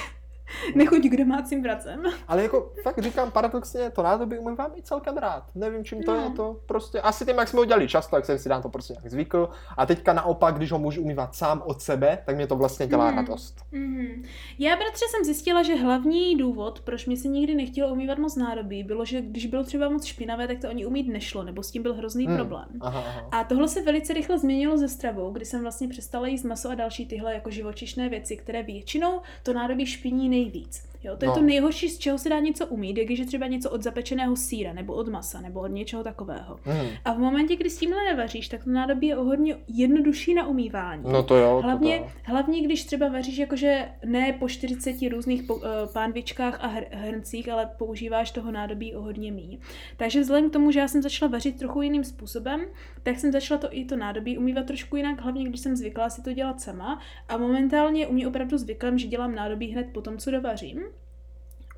[laughs] Nechoď k domácím pracem. [laughs] Ale jako fakt říkám paradoxně, to nádobí umývám i celkem rád. Nevím, čím to no. je to prostě. Asi tím, jak jsme ho dělali často, jak jsem si dám to prostě nějak zvykl. A teďka naopak, když ho můžu umývat sám od sebe, tak mě to vlastně dělá mm. radost. Mm. Já, bratře, jsem zjistila, že hlavní důvod, proč mi se nikdy nechtělo umývat moc nádobí, bylo, že když bylo třeba moc špinavé, tak to ani umít nešlo, nebo s tím byl hrozný mm. problém. Aha, aha. A tohle se velice rychle změnilo ze stravou, kdy jsem vlastně přestala jíst maso a další tyhle jako živočišné věci, které většinou to nádobí špiní nejvíc. Jo, to no. je to nejhorší, z čeho se dá něco umít, jak je třeba něco od zapečeného síra, nebo od masa, nebo od něčeho takového. Mm. A v momentě, kdy s tímhle nevaříš, tak to nádobí je o hodně jednodušší na umývání. No to jo. Hlavně, to to. hlavně když třeba vaříš jakože ne po 40 různých po, uh, pánvičkách a hr- hrncích, ale používáš toho nádobí o hodně míň. Takže vzhledem k tomu, že já jsem začala vařit trochu jiným způsobem, tak jsem začala to i to nádobí umývat trošku jinak, hlavně když jsem zvykla si to dělat sama. A momentálně u mě opravdu zvyklem, že dělám nádobí hned po tom, co dovařím.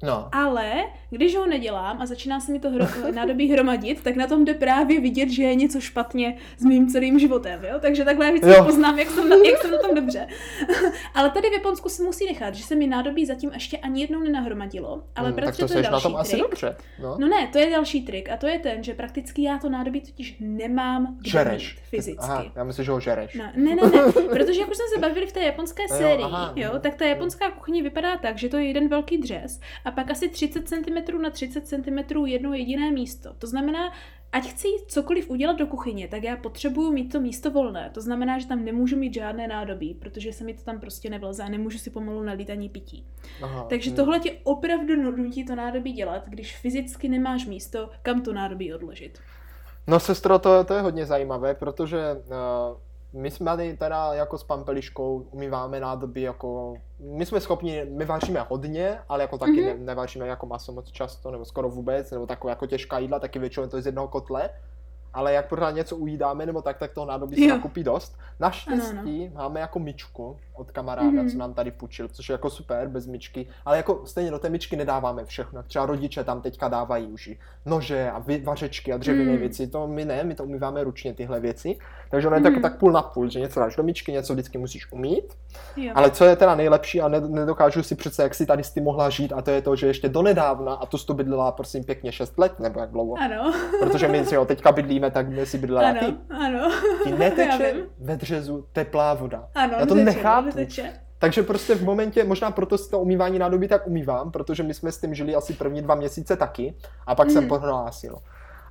No. Ale když ho nedělám a začíná se mi to hro, [laughs] nádobí hromadit, tak na tom jde právě vidět, že je něco špatně s mým celým životem, jo? Takže takhle já vždycky poznám, jak jsem, na, jak jsem na tom dobře. [laughs] ale tady v Japonsku si musí nechat, že se mi nádobí zatím ještě ani jednou nenahromadilo, ale hmm, tak to, to je další na tom trik. asi dobře. No. no. ne, to je další trik a to je ten, že prakticky já to nádobí totiž nemám kde žereš. mít fyzicky. Aha, já myslím, že ho žereš. No, ne, ne, ne, [laughs] protože jak už jsme se bavili v té japonské sérii, jo, aha, jo, tak ta japonská kuchyně vypadá tak, že to je jeden velký dřez a pak asi 30 cm na 30 cm jedno jediné místo. To znamená, ať chci cokoliv udělat do kuchyně, tak já potřebuju mít to místo volné. To znamená, že tam nemůžu mít žádné nádobí, protože se mi to tam prostě nevleze a nemůžu si pomalu nalít ani pití. Aha, Takže hmm. tohle tě opravdu nutí to nádobí dělat, když fyzicky nemáš místo, kam to nádobí odložit. No sestro, to, to je hodně zajímavé, protože uh my jsme tady teda jako s pampeliškou umýváme nádobí jako, my jsme schopni, my vaříme hodně, ale jako taky mm-hmm. ne, nevaříme jako maso moc často, nebo skoro vůbec, nebo takové jako těžká jídla, taky většinou to je z jednoho kotle ale jak pořád něco ujídáme nebo tak, tak toho nádobí se nakupí dost. Naštěstí ano, máme jako myčku od kamaráda, mm-hmm. co nám tady půjčil, což je jako super, bez myčky, ale jako stejně do té myčky nedáváme všechno. Třeba rodiče tam teďka dávají už nože a vařečky a dřevěné mm. věci, to my ne, my to umýváme ručně tyhle věci. Takže ono je mm. tak, tak půl na půl, že něco dáš do myčky, něco vždycky musíš umít. Jo. Ale co je teda nejlepší a nedokážu si přece, jak si tady s tím mohla žít, a to je to, že ještě donedávna, a tu jsi to bydlela prosím pěkně 6 let, nebo jak dlouho. Ano. Protože my si jo, teďka bydlíme tak my si bydlela ano, ty. Ano, Ti [laughs] neteče ve dřezu teplá voda. Ano, Já to neteče, nechápu. Neteče. Takže prostě v momentě, možná proto si to umývání nádobí tak umývám, protože my jsme s tím žili asi první dva měsíce taky a pak mm. jsem prohlásil.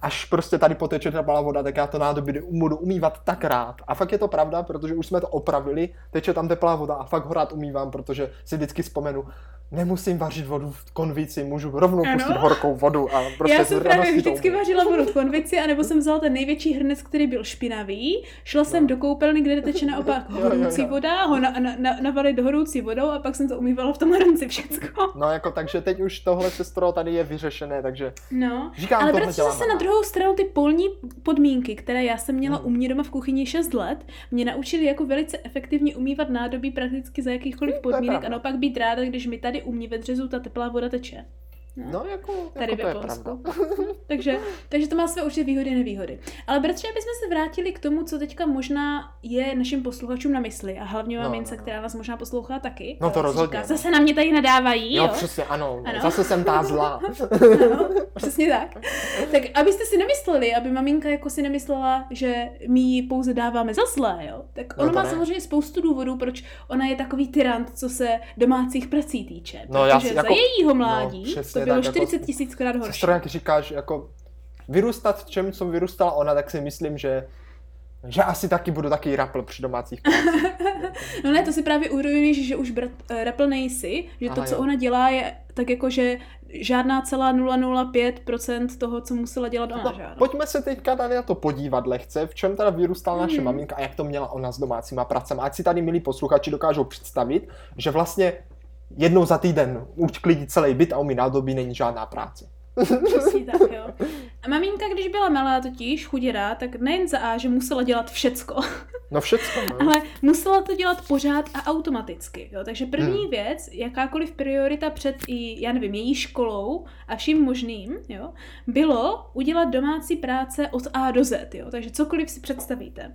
Až prostě tady poteče teplá voda, tak já to nádobí budu umývat tak rád. A fakt je to pravda, protože už jsme to opravili, teče tam teplá voda a fakt ho rád umývám, protože si vždycky vzpomenu, nemusím vařit vodu v konvici, můžu rovnou Ano. pustit horkou vodu a prostě Já jsem právě vždycky umím. vařila vodu v konvici, anebo jsem vzala ten největší hrnec, který byl špinavý, šla jsem No. do koupelny, kde teče naopak [laughs] horoucí voda, ho na, na, na, navalit do horoucí vodou a pak jsem to umývala v tom hrnci všecko. No jako takže teď už tohle sestro tady je vyřešené, takže No, říkám ale protože zase doma. na druhou stranu ty polní podmínky, které já jsem měla Hmm. u mě doma v kuchyni 6 let, mě naučily jako velice efektivně umývat nádobí prakticky za jakýchkoliv Hmm, podmínek a naopak být ráda, když mi tady u mě ve dřezu ta teplá voda teče. No jako, Tady jako to je pravda. [laughs] takže, takže to má své určitě výhody a nevýhody. Ale bratře, abychom se vrátili k tomu, co teďka možná je našim posluchačům na mysli a hlavně No, mamince, no, no. která nás možná poslouchá taky. No to rozhodně. Říká, zase na mě tady nadávají, Jo, jo. přesně, ano. Ano. Zase jsem tá zlá. [laughs] Ano, přesně tak. Tak abyste si nemysleli, aby maminka jako si nemyslela, že my ji pouze dáváme za zlé, jo? Tak No ono to má ne. samozřejmě spoustu důvodů, proč ona je takový tyrant, co se domácích prací týče. No, já si za jako- jejího mládí no, to bylo tak, jako- 40 tisíckrát horší. Sestro, jak říkáš, jako vyrůstat v čem, co vyrůstala ona, tak si myslím, že že asi taky budu taky rapl při domácích. [laughs] No ne, to si právě uvědomíš, že už brat, uh, rapl nejsi, že to, Aha, co jo. ona dělá, je tak jako, že žádná celá 005% toho, co musela dělat ona, No, ano? pojďme se teďka tady na to podívat lehce, v čem teda vyrůstala naše Mhm. maminka a jak to měla ona s domácíma pracemi. Ať si tady milí posluchači dokážou představit, že vlastně jednou za týden uklidit celý byt a umí nádobí není žádná práce. Přesně tak, jo. A maminka, když byla malá totiž, chuděrá, tak nejen za A, že musela dělat všecko, No všecko, no. ale musela to dělat pořád a automaticky, jo. Takže první Hmm. věc, jakákoliv priorita před i, já nevím, její školou a vším možným, jo, bylo udělat domácí práce od A do Z, jo. Takže cokoliv si představíte.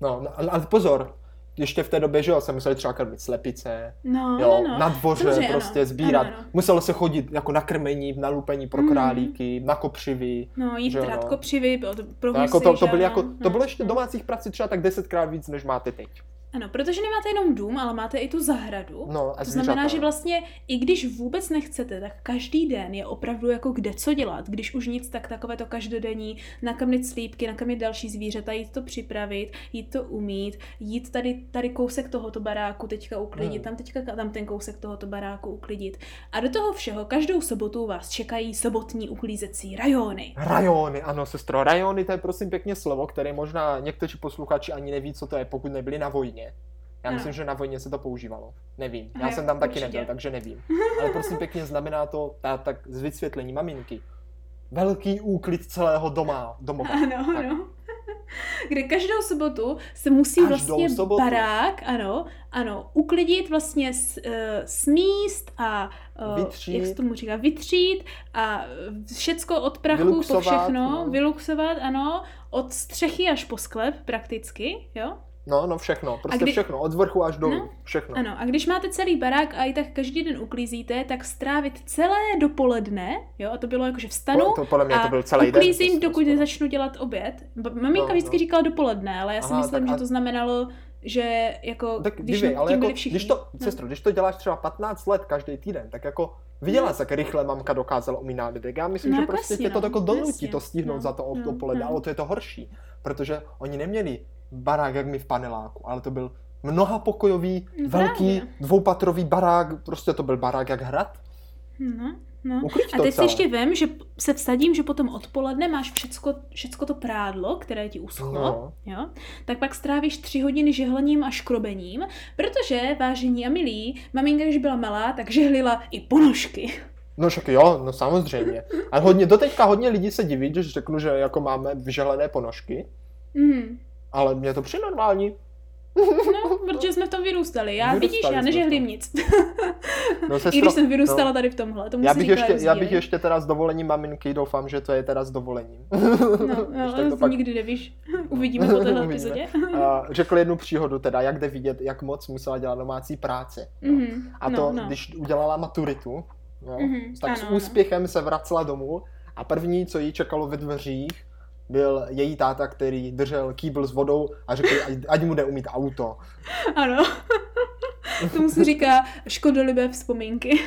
no, no ale pozor, ještě v té době, že jo, se museli třeba krmit slepice, No, jo, no, no. na dvoře ano. prostě sbírat. Ano, ano. Muselo se chodit jako na krmení, na lupení pro Mhm. králíky, na kopřivy. No, jít jo, no. trát kopřivy, pro, pro To, jako to, to, byly jako, ano, to no, bylo ještě no. domácích prací třeba tak desetkrát víc, než máte teď. Ano, protože nemáte jenom dům, ale máte i tu zahradu. No, a To znamená, že vlastně i když vůbec nechcete, tak každý den je opravdu jako kde co dělat. Když už nic, tak takové to každodenní, nakrmit slípky, nakrmit další zvířata, jít to připravit, jít to umít, jít tady, tady kousek tohoto baráku teďka uklidit, Hmm. tam teďka tam ten kousek tohoto baráku uklidit. A do toho všeho každou sobotu vás čekají sobotní uklízecí rajony. Rajony, ano, sestro, rajony, to je prosím pěkně slovo, které možná někteří posluchači ani neví, co to je, pokud nebyli na vojně. Já Ano. myslím, že na vojně se to používalo. Nevím. Já jsem tam taky nebyl, takže nevím. Ale prosím pěkně, znamená to, ta, tak z vysvětlení maminky, velký úklid celého doma, domova. Ano, Tak. ano. Kde každou sobotu se musí Každou vlastně sobotu. barák, ano, ano, uklidit vlastně s, uh, smíst a uh, Vytřít. jak se tomu říká, vytřít a všecko od prachu Vyluxovat, po všechno, no. vyluxovat, ano, od střechy až po sklep prakticky, jo? No, no všechno, prostě kdy- všechno, od vrchu až dolů, No, všechno. Ano, a když máte celý barák a i tak každý den uklízíte, tak strávit celé dopoledne, jo, a to bylo jako, že vstanu To, to podle mě to a byl celý den. uklízím, to- dokud to- nezačnu dělat oběd. Maminka No, vždycky no. říkala dopoledne, ale já si Aha, myslím, tak a- že to znamenalo, že jako, Tak když dívej, nad ale jako, všichni. když to, no. sestro, když to děláš třeba 15 let každý týden, tak jako viděla No. jak rychle mamka dokázala umít nádobek. Já myslím, No, že jako prostě jasně, tě to no, jako donutí jasně, to stihnout no, za to no, dopoledne, no. ale to je to horší, protože oni neměli barák jak my v paneláku, ale to byl mnohapokojový, No velký, právě. dvoupatrový barák, prostě to byl barák jak hrad. No, no. A teď si ještě vem, že se vsadím, že potom odpoledne máš všecko, všecko to prádlo, které ti uschlo, No. jo? tak pak strávíš tři hodiny žehlením a škrobením, protože, vážení a milí, maminka, když byla malá, tak žehlila i ponožky. No však jo, no samozřejmě. A hodně, doteďka hodně lidí se diví, když řeknu, že jako máme vyželené ponožky, Mm. Ale mě to přijde normální. No, protože jsme v tom vyrůstali. Já Vyrůstali vidíš, já nežehlím nic. [laughs] No, I sestro, když jsem vyrůstala no. tady v tomhle, to musí Já bych, ještě, já bych ještě teda s dovolením maminky, doufám, že to je teda s dovolením. No, [laughs] no to pak- nikdy nevíš. [laughs] Uvidíme po téhle Uvidíme. epizodě. A řekl jednu příhodu, teda jak jde vidět, jak moc musela dělat domácí práce. No. Mhm, A no, to, no. když udělala maturitu, no, Mhm, tak ano, s úspěchem se vracela domů a první, co jí čekalo ve dveřích, byl její táta, který držel kýbl s vodou a řekl, ať, ať mu jde umít auto. Ano. [laughs] Tomu se říká škodolibé vzpomínky.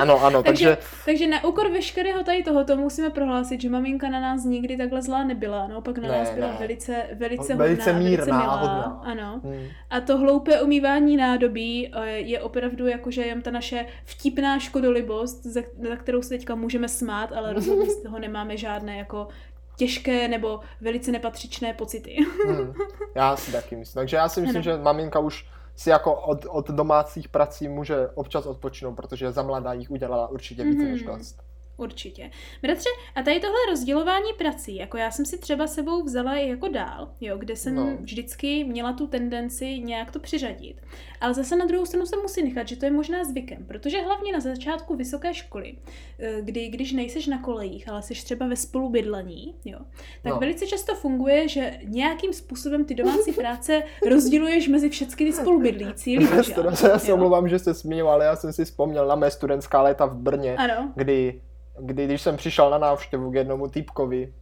Ano, ano, [laughs] takže, takže, takže na úkor veškerého tady tohoto musíme prohlásit, že maminka na nás nikdy takhle zlá nebyla. Naopak na Ne, nás byla ne. velice, velice, Velice hodná, mírná velice milá. hodná. Ano. hm, A to hloupé umývání nádobí eh, je opravdu jakože jen ta naše vtipná škodolibost, za, za kterou se teďka můžeme smát, ale rozhodně z toho nemáme žádné jako těžké nebo velice nepatřičné pocity. hm, já si taky myslím. Takže já si myslím, Ano. že maminka už si jako od, od domácích prací může občas odpočinout, protože za mladá jich udělala určitě více než Mhm. dost. Určitě. Bratře, a tady tohle rozdělování prací, jako já jsem si třeba sebou vzala i jako dál, jo, kde jsem No. vždycky měla tu tendenci nějak to přiřadit. Ale zase na druhou stranu se musí nechat, že to je možná zvykem, protože hlavně na začátku vysoké školy, eh, kdy když nejseš na kolejích, ale jsi třeba ve spolubydlení, jo, tak No. velice často funguje, že nějakým způsobem ty domácí práce [laughs] rozděluješ mezi všechny ty spolubydlící [laughs] lidi, já se omlouvám, že se smíju, ale já jsem si vzpomněl na mé studentská léta v Brně, Ano, kdy, kdy když jsem přišel na návštěvu k jednomu týpkovi,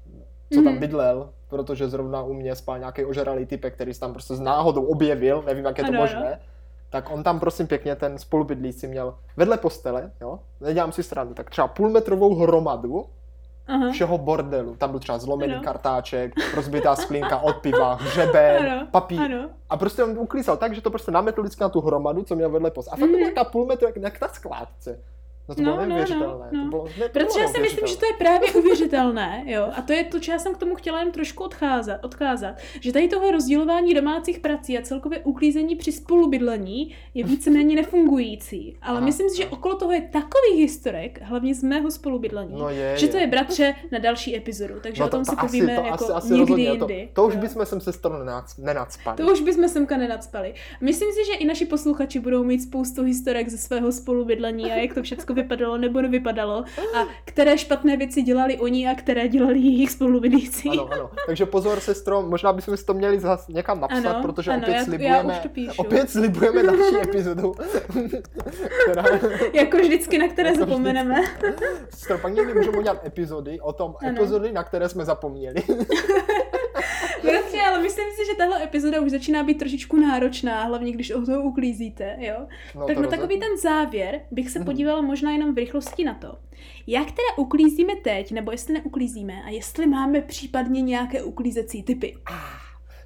co tam Mhm. bydlel, protože zrovna u mě spal nějaký ožralý typek, který se tam prostě z náhodou objevil, nevím, jak je to Ano, možné, tak on tam prosím pěkně, ten spolubydlící měl vedle postele, jo, nedělám si stranu, tak třeba půlmetrovou hromadu aha. všeho bordelu. Tam byl třeba zlomený Ano. kartáček, rozbitá [laughs] sklinka od piva, hřeben, Ano, papír. ano. A prostě on uklízel tak, že to prostě nametl vždycky na tu hromadu, co měl vedle post. A fakt to Mhm. byla půl metru, jak, jak na skládce. No to No, bylo no, neuvěřitelné. no, no. To bylo, ne, to Protože bylo já si myslím, že to je právě uvěřitelné, jo. A to je to, co já jsem k tomu chtěla jen trošku odcházet, odkázat, že tady toho rozdělování domácích prací a celkově uklízení při spolubydlení je víceméně nefungující. Ale Aha, myslím si, že no. okolo toho je takový historek, hlavně z mého spolubydlení, No je, že to je bratře na další epizodu, takže o tom si povíme jako někdy rozhodně, jindy. To, to už bychom sem se stranu nenac- nenacpali. To už bychom semka nenacpali. Myslím si, že i naši posluchači budou mít spoustu historek ze svého spolubydlení a jak to všechno vypadalo nebo nevypadalo a které špatné věci dělali oni a které dělali jejich spolubydlící. Ano, ano. Takže pozor, sestro, možná bychom si to měli zas někam napsat, Ano, protože ano, opět já- já slibujeme, už to píšu. opět slibujeme další [laughs] epizodu. která, Jako vždycky, na které Jako zapomeneme. sestro, pak někdy můžeme udělat epizody o tom, Ano. epizody, na které jsme zapomněli. Bratře, [laughs] ale myslím si, že tahle epizoda už začíná být trošičku náročná, hlavně když o toho uklízíte, jo? No, tak to na takový rozhodně. ten závěr bych se Mhm. podívala možná jenom v rychlosti na to, jak teda uklízíme teď, nebo jestli neuklízíme a jestli máme případně nějaké uklízecí typy.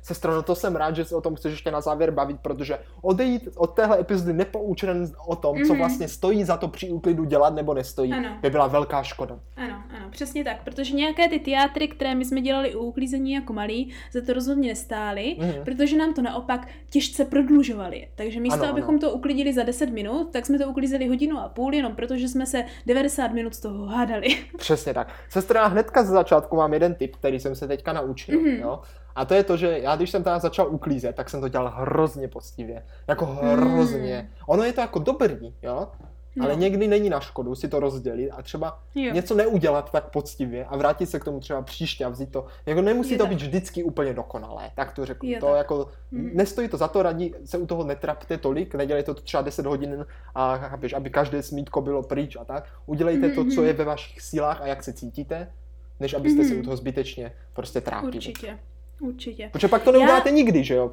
Sestro, no to jsem rád, že se o tom chceš ještě na závěr bavit, protože odejít od téhle epizody nepoučen o tom, co Mhm. vlastně stojí za to při úklidu dělat nebo nestojí, Ano. by byla velká škoda. Ano, ano, přesně tak, protože nějaké ty teátry, které my jsme dělali u uklízení jako malí, za to rozhodně nestály, Mhm. protože nám to naopak těžce prodlužovali. Takže místo, Ano, ano. abychom to uklidili za 10 minut, tak jsme to uklízeli hodinu a půl, jenom protože jsme se 90 minut z toho hádali. Přesně tak. Sestro, já hnedka ze začátku mám jeden tip, který jsem se teďka naučil. Mhm. Jo? A to je to, že já když jsem teda začal uklízet, tak jsem to dělal hrozně poctivě. Jako hrozně. Ono je to jako dobrý, jo? No. Ale někdy není na škodu si to rozdělit a třeba Jo. něco neudělat tak poctivě a vrátit se k tomu třeba příště a vzít to. Jako nemusí Je to tak. být vždycky úplně dokonalé, tak to řeknu. Je to tak. jako, Mhm. nestojí to za to, radí se u toho netrapte tolik, nedělejte to třeba 10 hodin a chápeš, aby každé smítko bylo pryč a tak. Udělejte to, co Mhm. je ve vašich silách a jak se cítíte, než abyste se Mhm. u toho zbytečně prostě trápili. Určitě, určitě. Protože pak to neuděláte nikdy, že jo?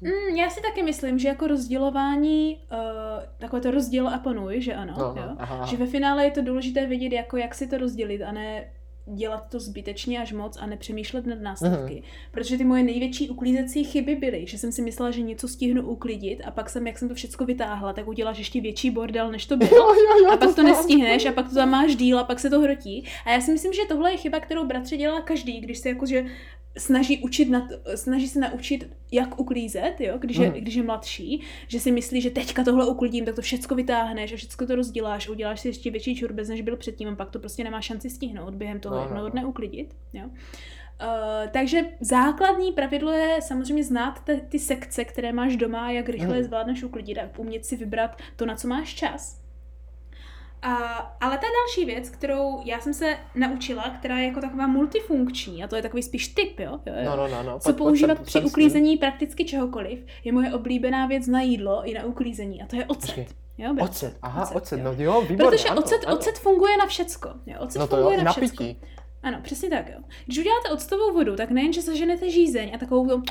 Mm, já si taky myslím, že jako rozdělování, uh, takové to rozděl a panuj, že ano, No, jo? aha. že ve finále je to důležité vědět, jako jak si to rozdělit a ne dělat to zbytečně až moc a nepřemýšlet nad následky. Mhm. Protože ty moje největší uklízecí chyby byly, že jsem si myslela, že něco stihnu uklidit a pak jsem, jak jsem to všechno vytáhla, tak uděláš ještě větší bordel, než to bylo. [laughs] Jo, jo, jo, A pak to znám. nestihneš a pak to tam máš díl a pak se to hrotí. A já si myslím, že tohle je chyba, kterou bratře dělá každý, když se jakože snaží, učit na to, snaží se naučit, jak uklízet, jo? Když, je, Mhm. když je mladší, že si myslí, že teďka tohle uklidím, tak to všecko vytáhneš a všecko to rozděláš, uděláš si ještě větší čurbez, než byl předtím, a pak to prostě nemá šanci stihnout během toho No, no, no, jednoho no. dne uklidit. Jo? Uh, takže základní pravidlo je samozřejmě znát te, ty sekce, které máš doma, jak rychle je Mhm. zvládneš uklidit a umět si vybrat to, na co máš čas. A, ale ta další věc, kterou já jsem se naučila, která je jako taková multifunkční, a to je takový spíš tip, jo? jo, jo. No, no, no, no. Co pojď- pojď používat sem- při sem s tím. uklízení prakticky čehokoliv, je moje oblíbená věc na jídlo i na uklízení, a to je ocet. Počkej. Jo? Ocet, aha, Ocet, ocet, jo. no jo, výborně. Protože ano, ocet, ano. ocet funguje na všecko. Jo, ocet No to jo, funguje i na všecko. Ano, přesně tak, jo. Když uděláte octovou vodu, tak nejen, že zaženete žízeň a takovou to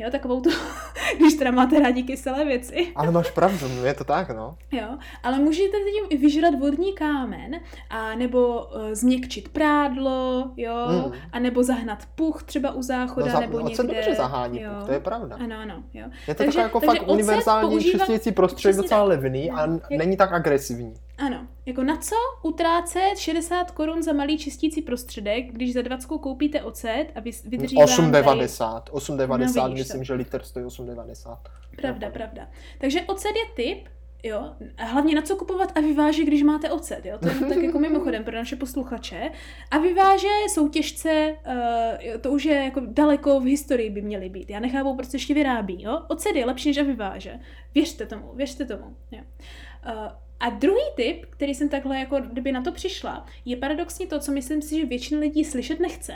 Jo, takovou tu, [laughs] když teda máte rádi kyselé věci. Ale máš pravdu, je to tak, no. Jo, ale můžete tím i vyžrat vodní kámen, a nebo uh, změkčit prádlo, jo, Mm. a nebo zahnat puch třeba u záchoda, no za, nebo ocet někde. dobře zahání, jo. to je pravda. Ano, ano, jo. Je to Takže- jako takže fakt univerzální používám- čistící prostředek, docela levný a n- Jak- není tak agresivní. Ano, jako na co utrácet 60 korun za malý čistící prostředek, když za 20 koupíte ocet a vy, vydrží vám tady... 8,90. 8,90, No, myslím, to. že litr stojí 8,90. Pravda, pravda. Takže ocet je typ, jo, a hlavně na co kupovat a vyváže, když máte ocet, jo, to je tak jako mimochodem pro naše posluchače. A vyváže jsou těžce, uh, to už je jako daleko v historii by měly být. Já nechápu, proč se ještě vyrábí, jo. Ocet je lepší než a vyváže. Věřte tomu, věřte tomu, jo. Uh, a druhý tip, který jsem takhle jako kdyby na to přišla, je paradoxně to, co myslím si, že většina lidí slyšet nechce.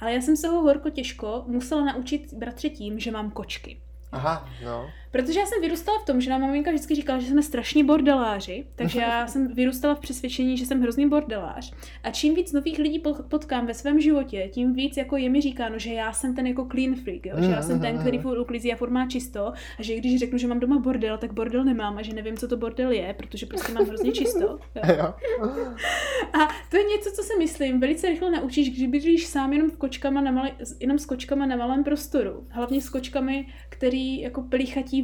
Ale já jsem se ho horko těžko musela naučit bratře tím, že mám kočky. Aha, no. Protože já jsem vyrůstala v tom, že nám maminka vždycky říkala, že jsme strašní bordeláři, takže [laughs] já jsem vyrůstala v přesvědčení, že jsem hrozný bordelář. A čím víc nových lidí po- potkám ve svém životě, tím víc jako je mi říkáno, že já jsem ten jako clean freak, jo? že já jsem ten, který furt uklízí a furt má čisto, a že když řeknu, že mám doma bordel, tak bordel nemám a že nevím, co to bordel je, protože prostě mám hrozně čisto. [laughs] Jo? A to je něco, co si myslím, velice rychle naučíš, když bydlíš sám jenom, v kočkama na malé, jenom s kočkama na malém prostoru. Hlavně s kočkami, který jako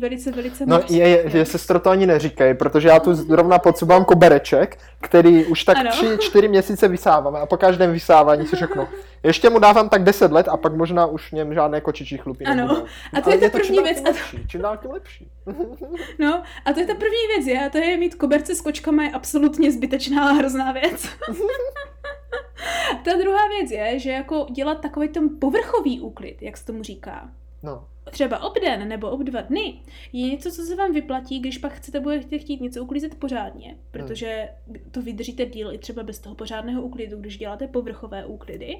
velice, velice No moc. je, je, je sestro to ani neříkej, protože já tu zrovna potřebám kobereček, který už tak Ano. tři, čtyři měsíce vysáváme a po každém vysávání si řeknu, [laughs] ještě mu dávám tak 10 let a pak možná už v něm žádné kočičí chlupy Ano. nebudou. A to Ale je ta první věc. A Lepší, čím dál tím lepší. [laughs] No, a to je ta první věc, je, a to je mít koberce s kočkama je absolutně zbytečná a hrozná věc. [laughs] ta druhá věc je, že jako dělat takový ten povrchový úklid, jak se tomu říká, No. Třeba obden nebo ob dva dny, je něco, co se vám vyplatí, když pak chcete budete chtít něco uklízet pořádně, protože to vydržíte díl i třeba bez toho pořádného úklidu, když děláte povrchové úklidy.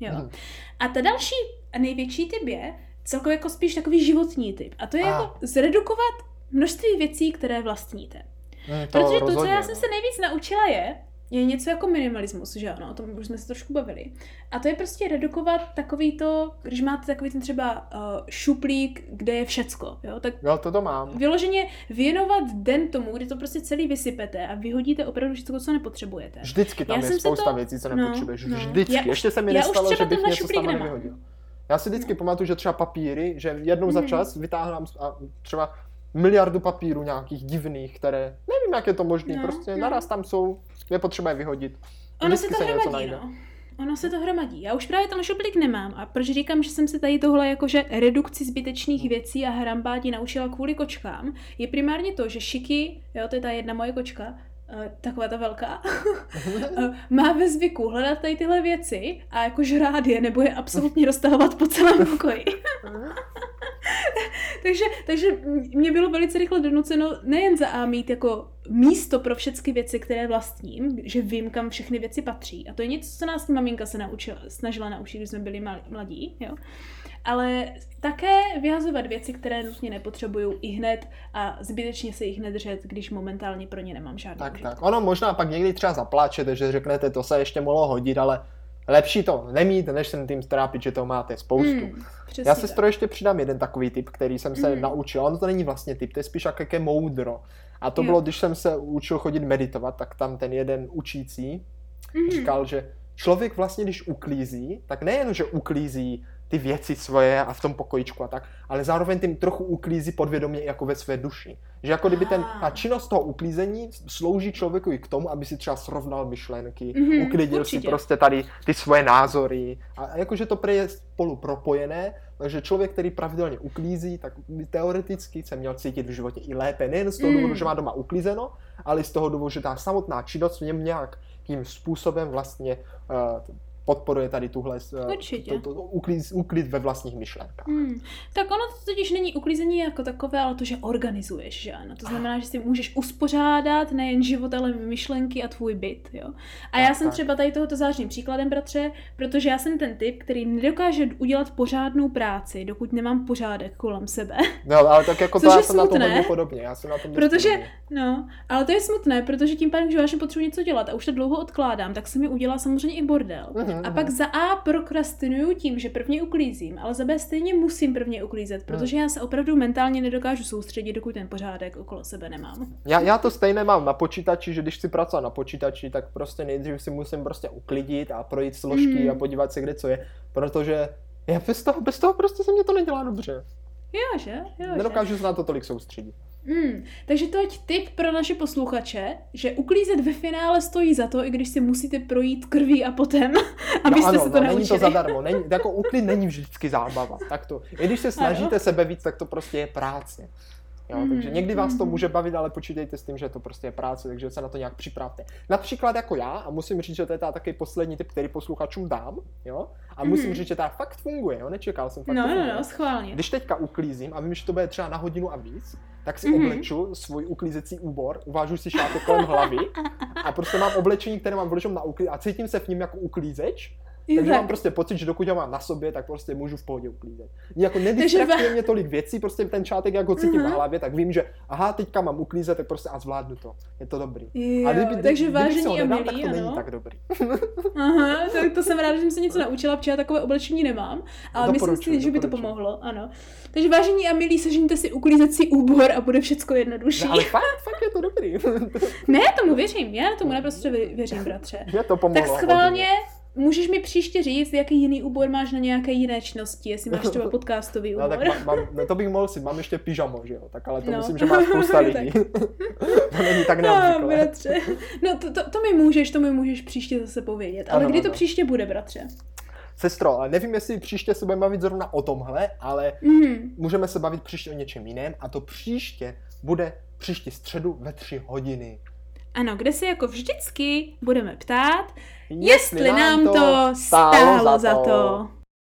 Jo. Mhm. A ta další a největší typ je celkově jako spíš takový životní typ. A to je A. jako zredukovat množství věcí, které vlastníte. Hm, Protože to, co rozhodně, já no. jsem se nejvíc naučila je, je něco jako minimalismus, že ano, o tom už jsme se trošku bavili. A to je prostě redukovat takový to, když máte takový ten třeba uh, šuplík, kde je všecko, jo, tak Jo, to to mám. vyloženě věnovat den tomu, kdy to prostě celý vysypete a vyhodíte opravdu všechno, co nepotřebujete. Vždycky tam Já je spousta to- věcí, co no, nepotřebuješ. no. Vždycky. Já už- Ještě se mi já už nestalo, třeba že bych něco nemám. nevyhodil. Já si vždycky pamatuju, že třeba papíry, že jednou za Mhm. čas vytáhnám a třeba miliardu papírů nějakých divných, které nevím, jak je to možné, No, prostě no. naraz tam jsou, je potřeba je vyhodit. Ono se Vždycky to něco hromadí, najde. no. Ono se to hromadí. Já už právě ten šuplík nemám. A proč říkám, že jsem se tady tohle jakože redukci zbytečných věcí a hrambádí naučila kvůli kočkám, je primárně to, že Šiky, jo, to je ta jedna moje kočka, eh, taková ta velká, [laughs] eh, má ve zvyku hledat tady tyhle věci a jako žrát je, nebo je absolutně roztahovat po celém pokoji. [laughs] [laughs] takže, takže mě bylo velice rychle donuceno nejen za A mít jako místo pro všechny věci, které vlastním, že vím, kam všechny věci patří. A to je něco, co nás maminka se naučila, snažila naučit, když jsme byli mladí, jo. Ale také vyhazovat věci, které nutně nepotřebuju i hned a zbytečně se jich nedržet, když momentálně pro ně nemám žádný Tak, tak. Ono možná pak někdy třeba zapláčete, že řeknete, to se ještě mohlo hodit, ale lepší to nemít, než se tím trápit, že to máte spoustu. Přesně Já tak. se stroj ještě přidám jeden takový tip, který jsem se Mhm. naučil. On to není vlastně tip, to je spíš jaké moudro. A to Jo. bylo, když jsem se učil chodit meditovat, tak tam ten jeden učící Mhm. říkal, že člověk vlastně, když uklízí, tak nejen, že uklízí ty věci svoje a v tom pokojičku a tak, ale zároveň tím trochu uklízí podvědomě jako ve své duši. Že jako kdyby ten, ta činnost toho uklízení slouží člověku i k tomu, aby si třeba srovnal myšlenky, Mhm, uklidil si určitě. prostě tady ty svoje názory. A jakože to je spolu propojené, takže člověk, který pravidelně uklízí, tak by teoreticky se měl cítit v životě i lépe. Nejen z toho Mm. důvodu, že má doma uklízeno, ale i z toho důvodu, že ta samotná činnost v něm nějakým způsobem vlastně uh, podporuje tady tuhle uh, Určitě. to, to, uklid, uklid ve vlastních myšlenkách. Hmm. Tak ono to totiž není uklízení jako takové, ale to, že organizuješ, že ano. To znamená, že si můžeš uspořádat nejen život, ale myšlenky a tvůj byt, jo. A já Tak, jsem tak. třeba tady tohoto zářným příkladem, bratře, protože já jsem ten typ, který nedokáže udělat pořádnou práci, dokud nemám pořádek kolem sebe. No, ale tak jako to já jsem na tom smutné, hodně podobně. Já jsem na tom protože- podobně. No, ale to je smutné, protože tím pádem, že vážně potřebuji něco dělat a už to dlouho odkládám, tak se mi udělá samozřejmě i bordel. A pak za A prokrastinuju tím, že prvně uklízím, ale za B stejně musím prvně uklízet, protože já se opravdu mentálně nedokážu soustředit, dokud ten pořádek okolo sebe nemám. Já, já to stejné mám na počítači, že když chci pracovat na počítači, tak prostě nejdřív si musím prostě uklidit a projít složky Mm. a podívat se, kde co je, protože já bez toho, bez toho prostě se mě to nedělá dobře. Jo, že? Jo, že? Nedokážu se na to tolik soustředit. Hmm, takže toť tip pro naše posluchače, že uklízet ve finále stojí za to, i když si musíte projít krví a potem, [laughs] abyste no ano, se to no, naučili. není to zadarmo, není, jako uklid není vždycky zábava. Tak to, i když se snažíte sebe víc, tak to prostě je práce. Jo, Mhm, takže někdy vás to mhm. může bavit, ale počítejte s tím, že to prostě je práce, takže se na to nějak připravte. Například jako já, a musím říct, že to je ta taky poslední tip, který posluchačům dám, jo, a musím Mhm. říct, že ta fakt funguje, jo, nečekal jsem, fakt No, no, no, schválně. Když teďka uklízím a vím, že to bude třeba na hodinu a víc, tak si Mhm. obleču svůj uklízecí úbor, uvážu si šátek kolem hlavy a prostě mám oblečení, které mám vložen na uklíz a cítím se v ním jako uklízeč. Je Takže tak. mám prostě pocit, že dokud ho mám na sobě, tak prostě můžu v pohodě uklízet. Jako nedistraktuje mě tolik věcí, prostě ten čátek jako cítím Mhm. na hlavě, tak vím, že aha, teďka mám uklízet, tak prostě a zvládnu to. Je to dobrý. Jo, a kdyby, takže kdyby vážení ho a nedal, milí, tak to není ano. tak dobrý. [laughs] Aha, tak to jsem ráda, že jsem se něco naučila, protože já takové oblečení nemám, ale myslím si, že by to pomohlo, ano. Takže vážení a milí, sežňte si uklízecí úbor a bude všecko jednodušší. Ne, ale fakt, fakt je to dobrý. [laughs] Ne, tomu věřím, já tomu naprosto vě- věřím, bratře. Mě to pomohlo. Tak schválně, můžeš mi příště říct, jaký jiný úbor máš na nějaké jiné činnosti, jestli máš třeba [laughs] podcastový No, úbor. tak mám, mám, no to bych mohl si, mám ještě pyžamo, že jo, tak ale to No. myslím, že má spousta [laughs] lidí. [laughs] to není tak No, bratře. No, to, to, to mi můžeš, to mi můžeš příště zase povědět. Ale Ano, kdy to ano. příště bude, bratře? Sestro, ale nevím, jestli příště se budeme bavit zrovna o tomhle, ale Mhm. můžeme se bavit příště o něčem jiném a to příště bude příští středu ve tři hodiny. Ano, kde se jako vždycky budeme ptát, jestli nám to stálo za to.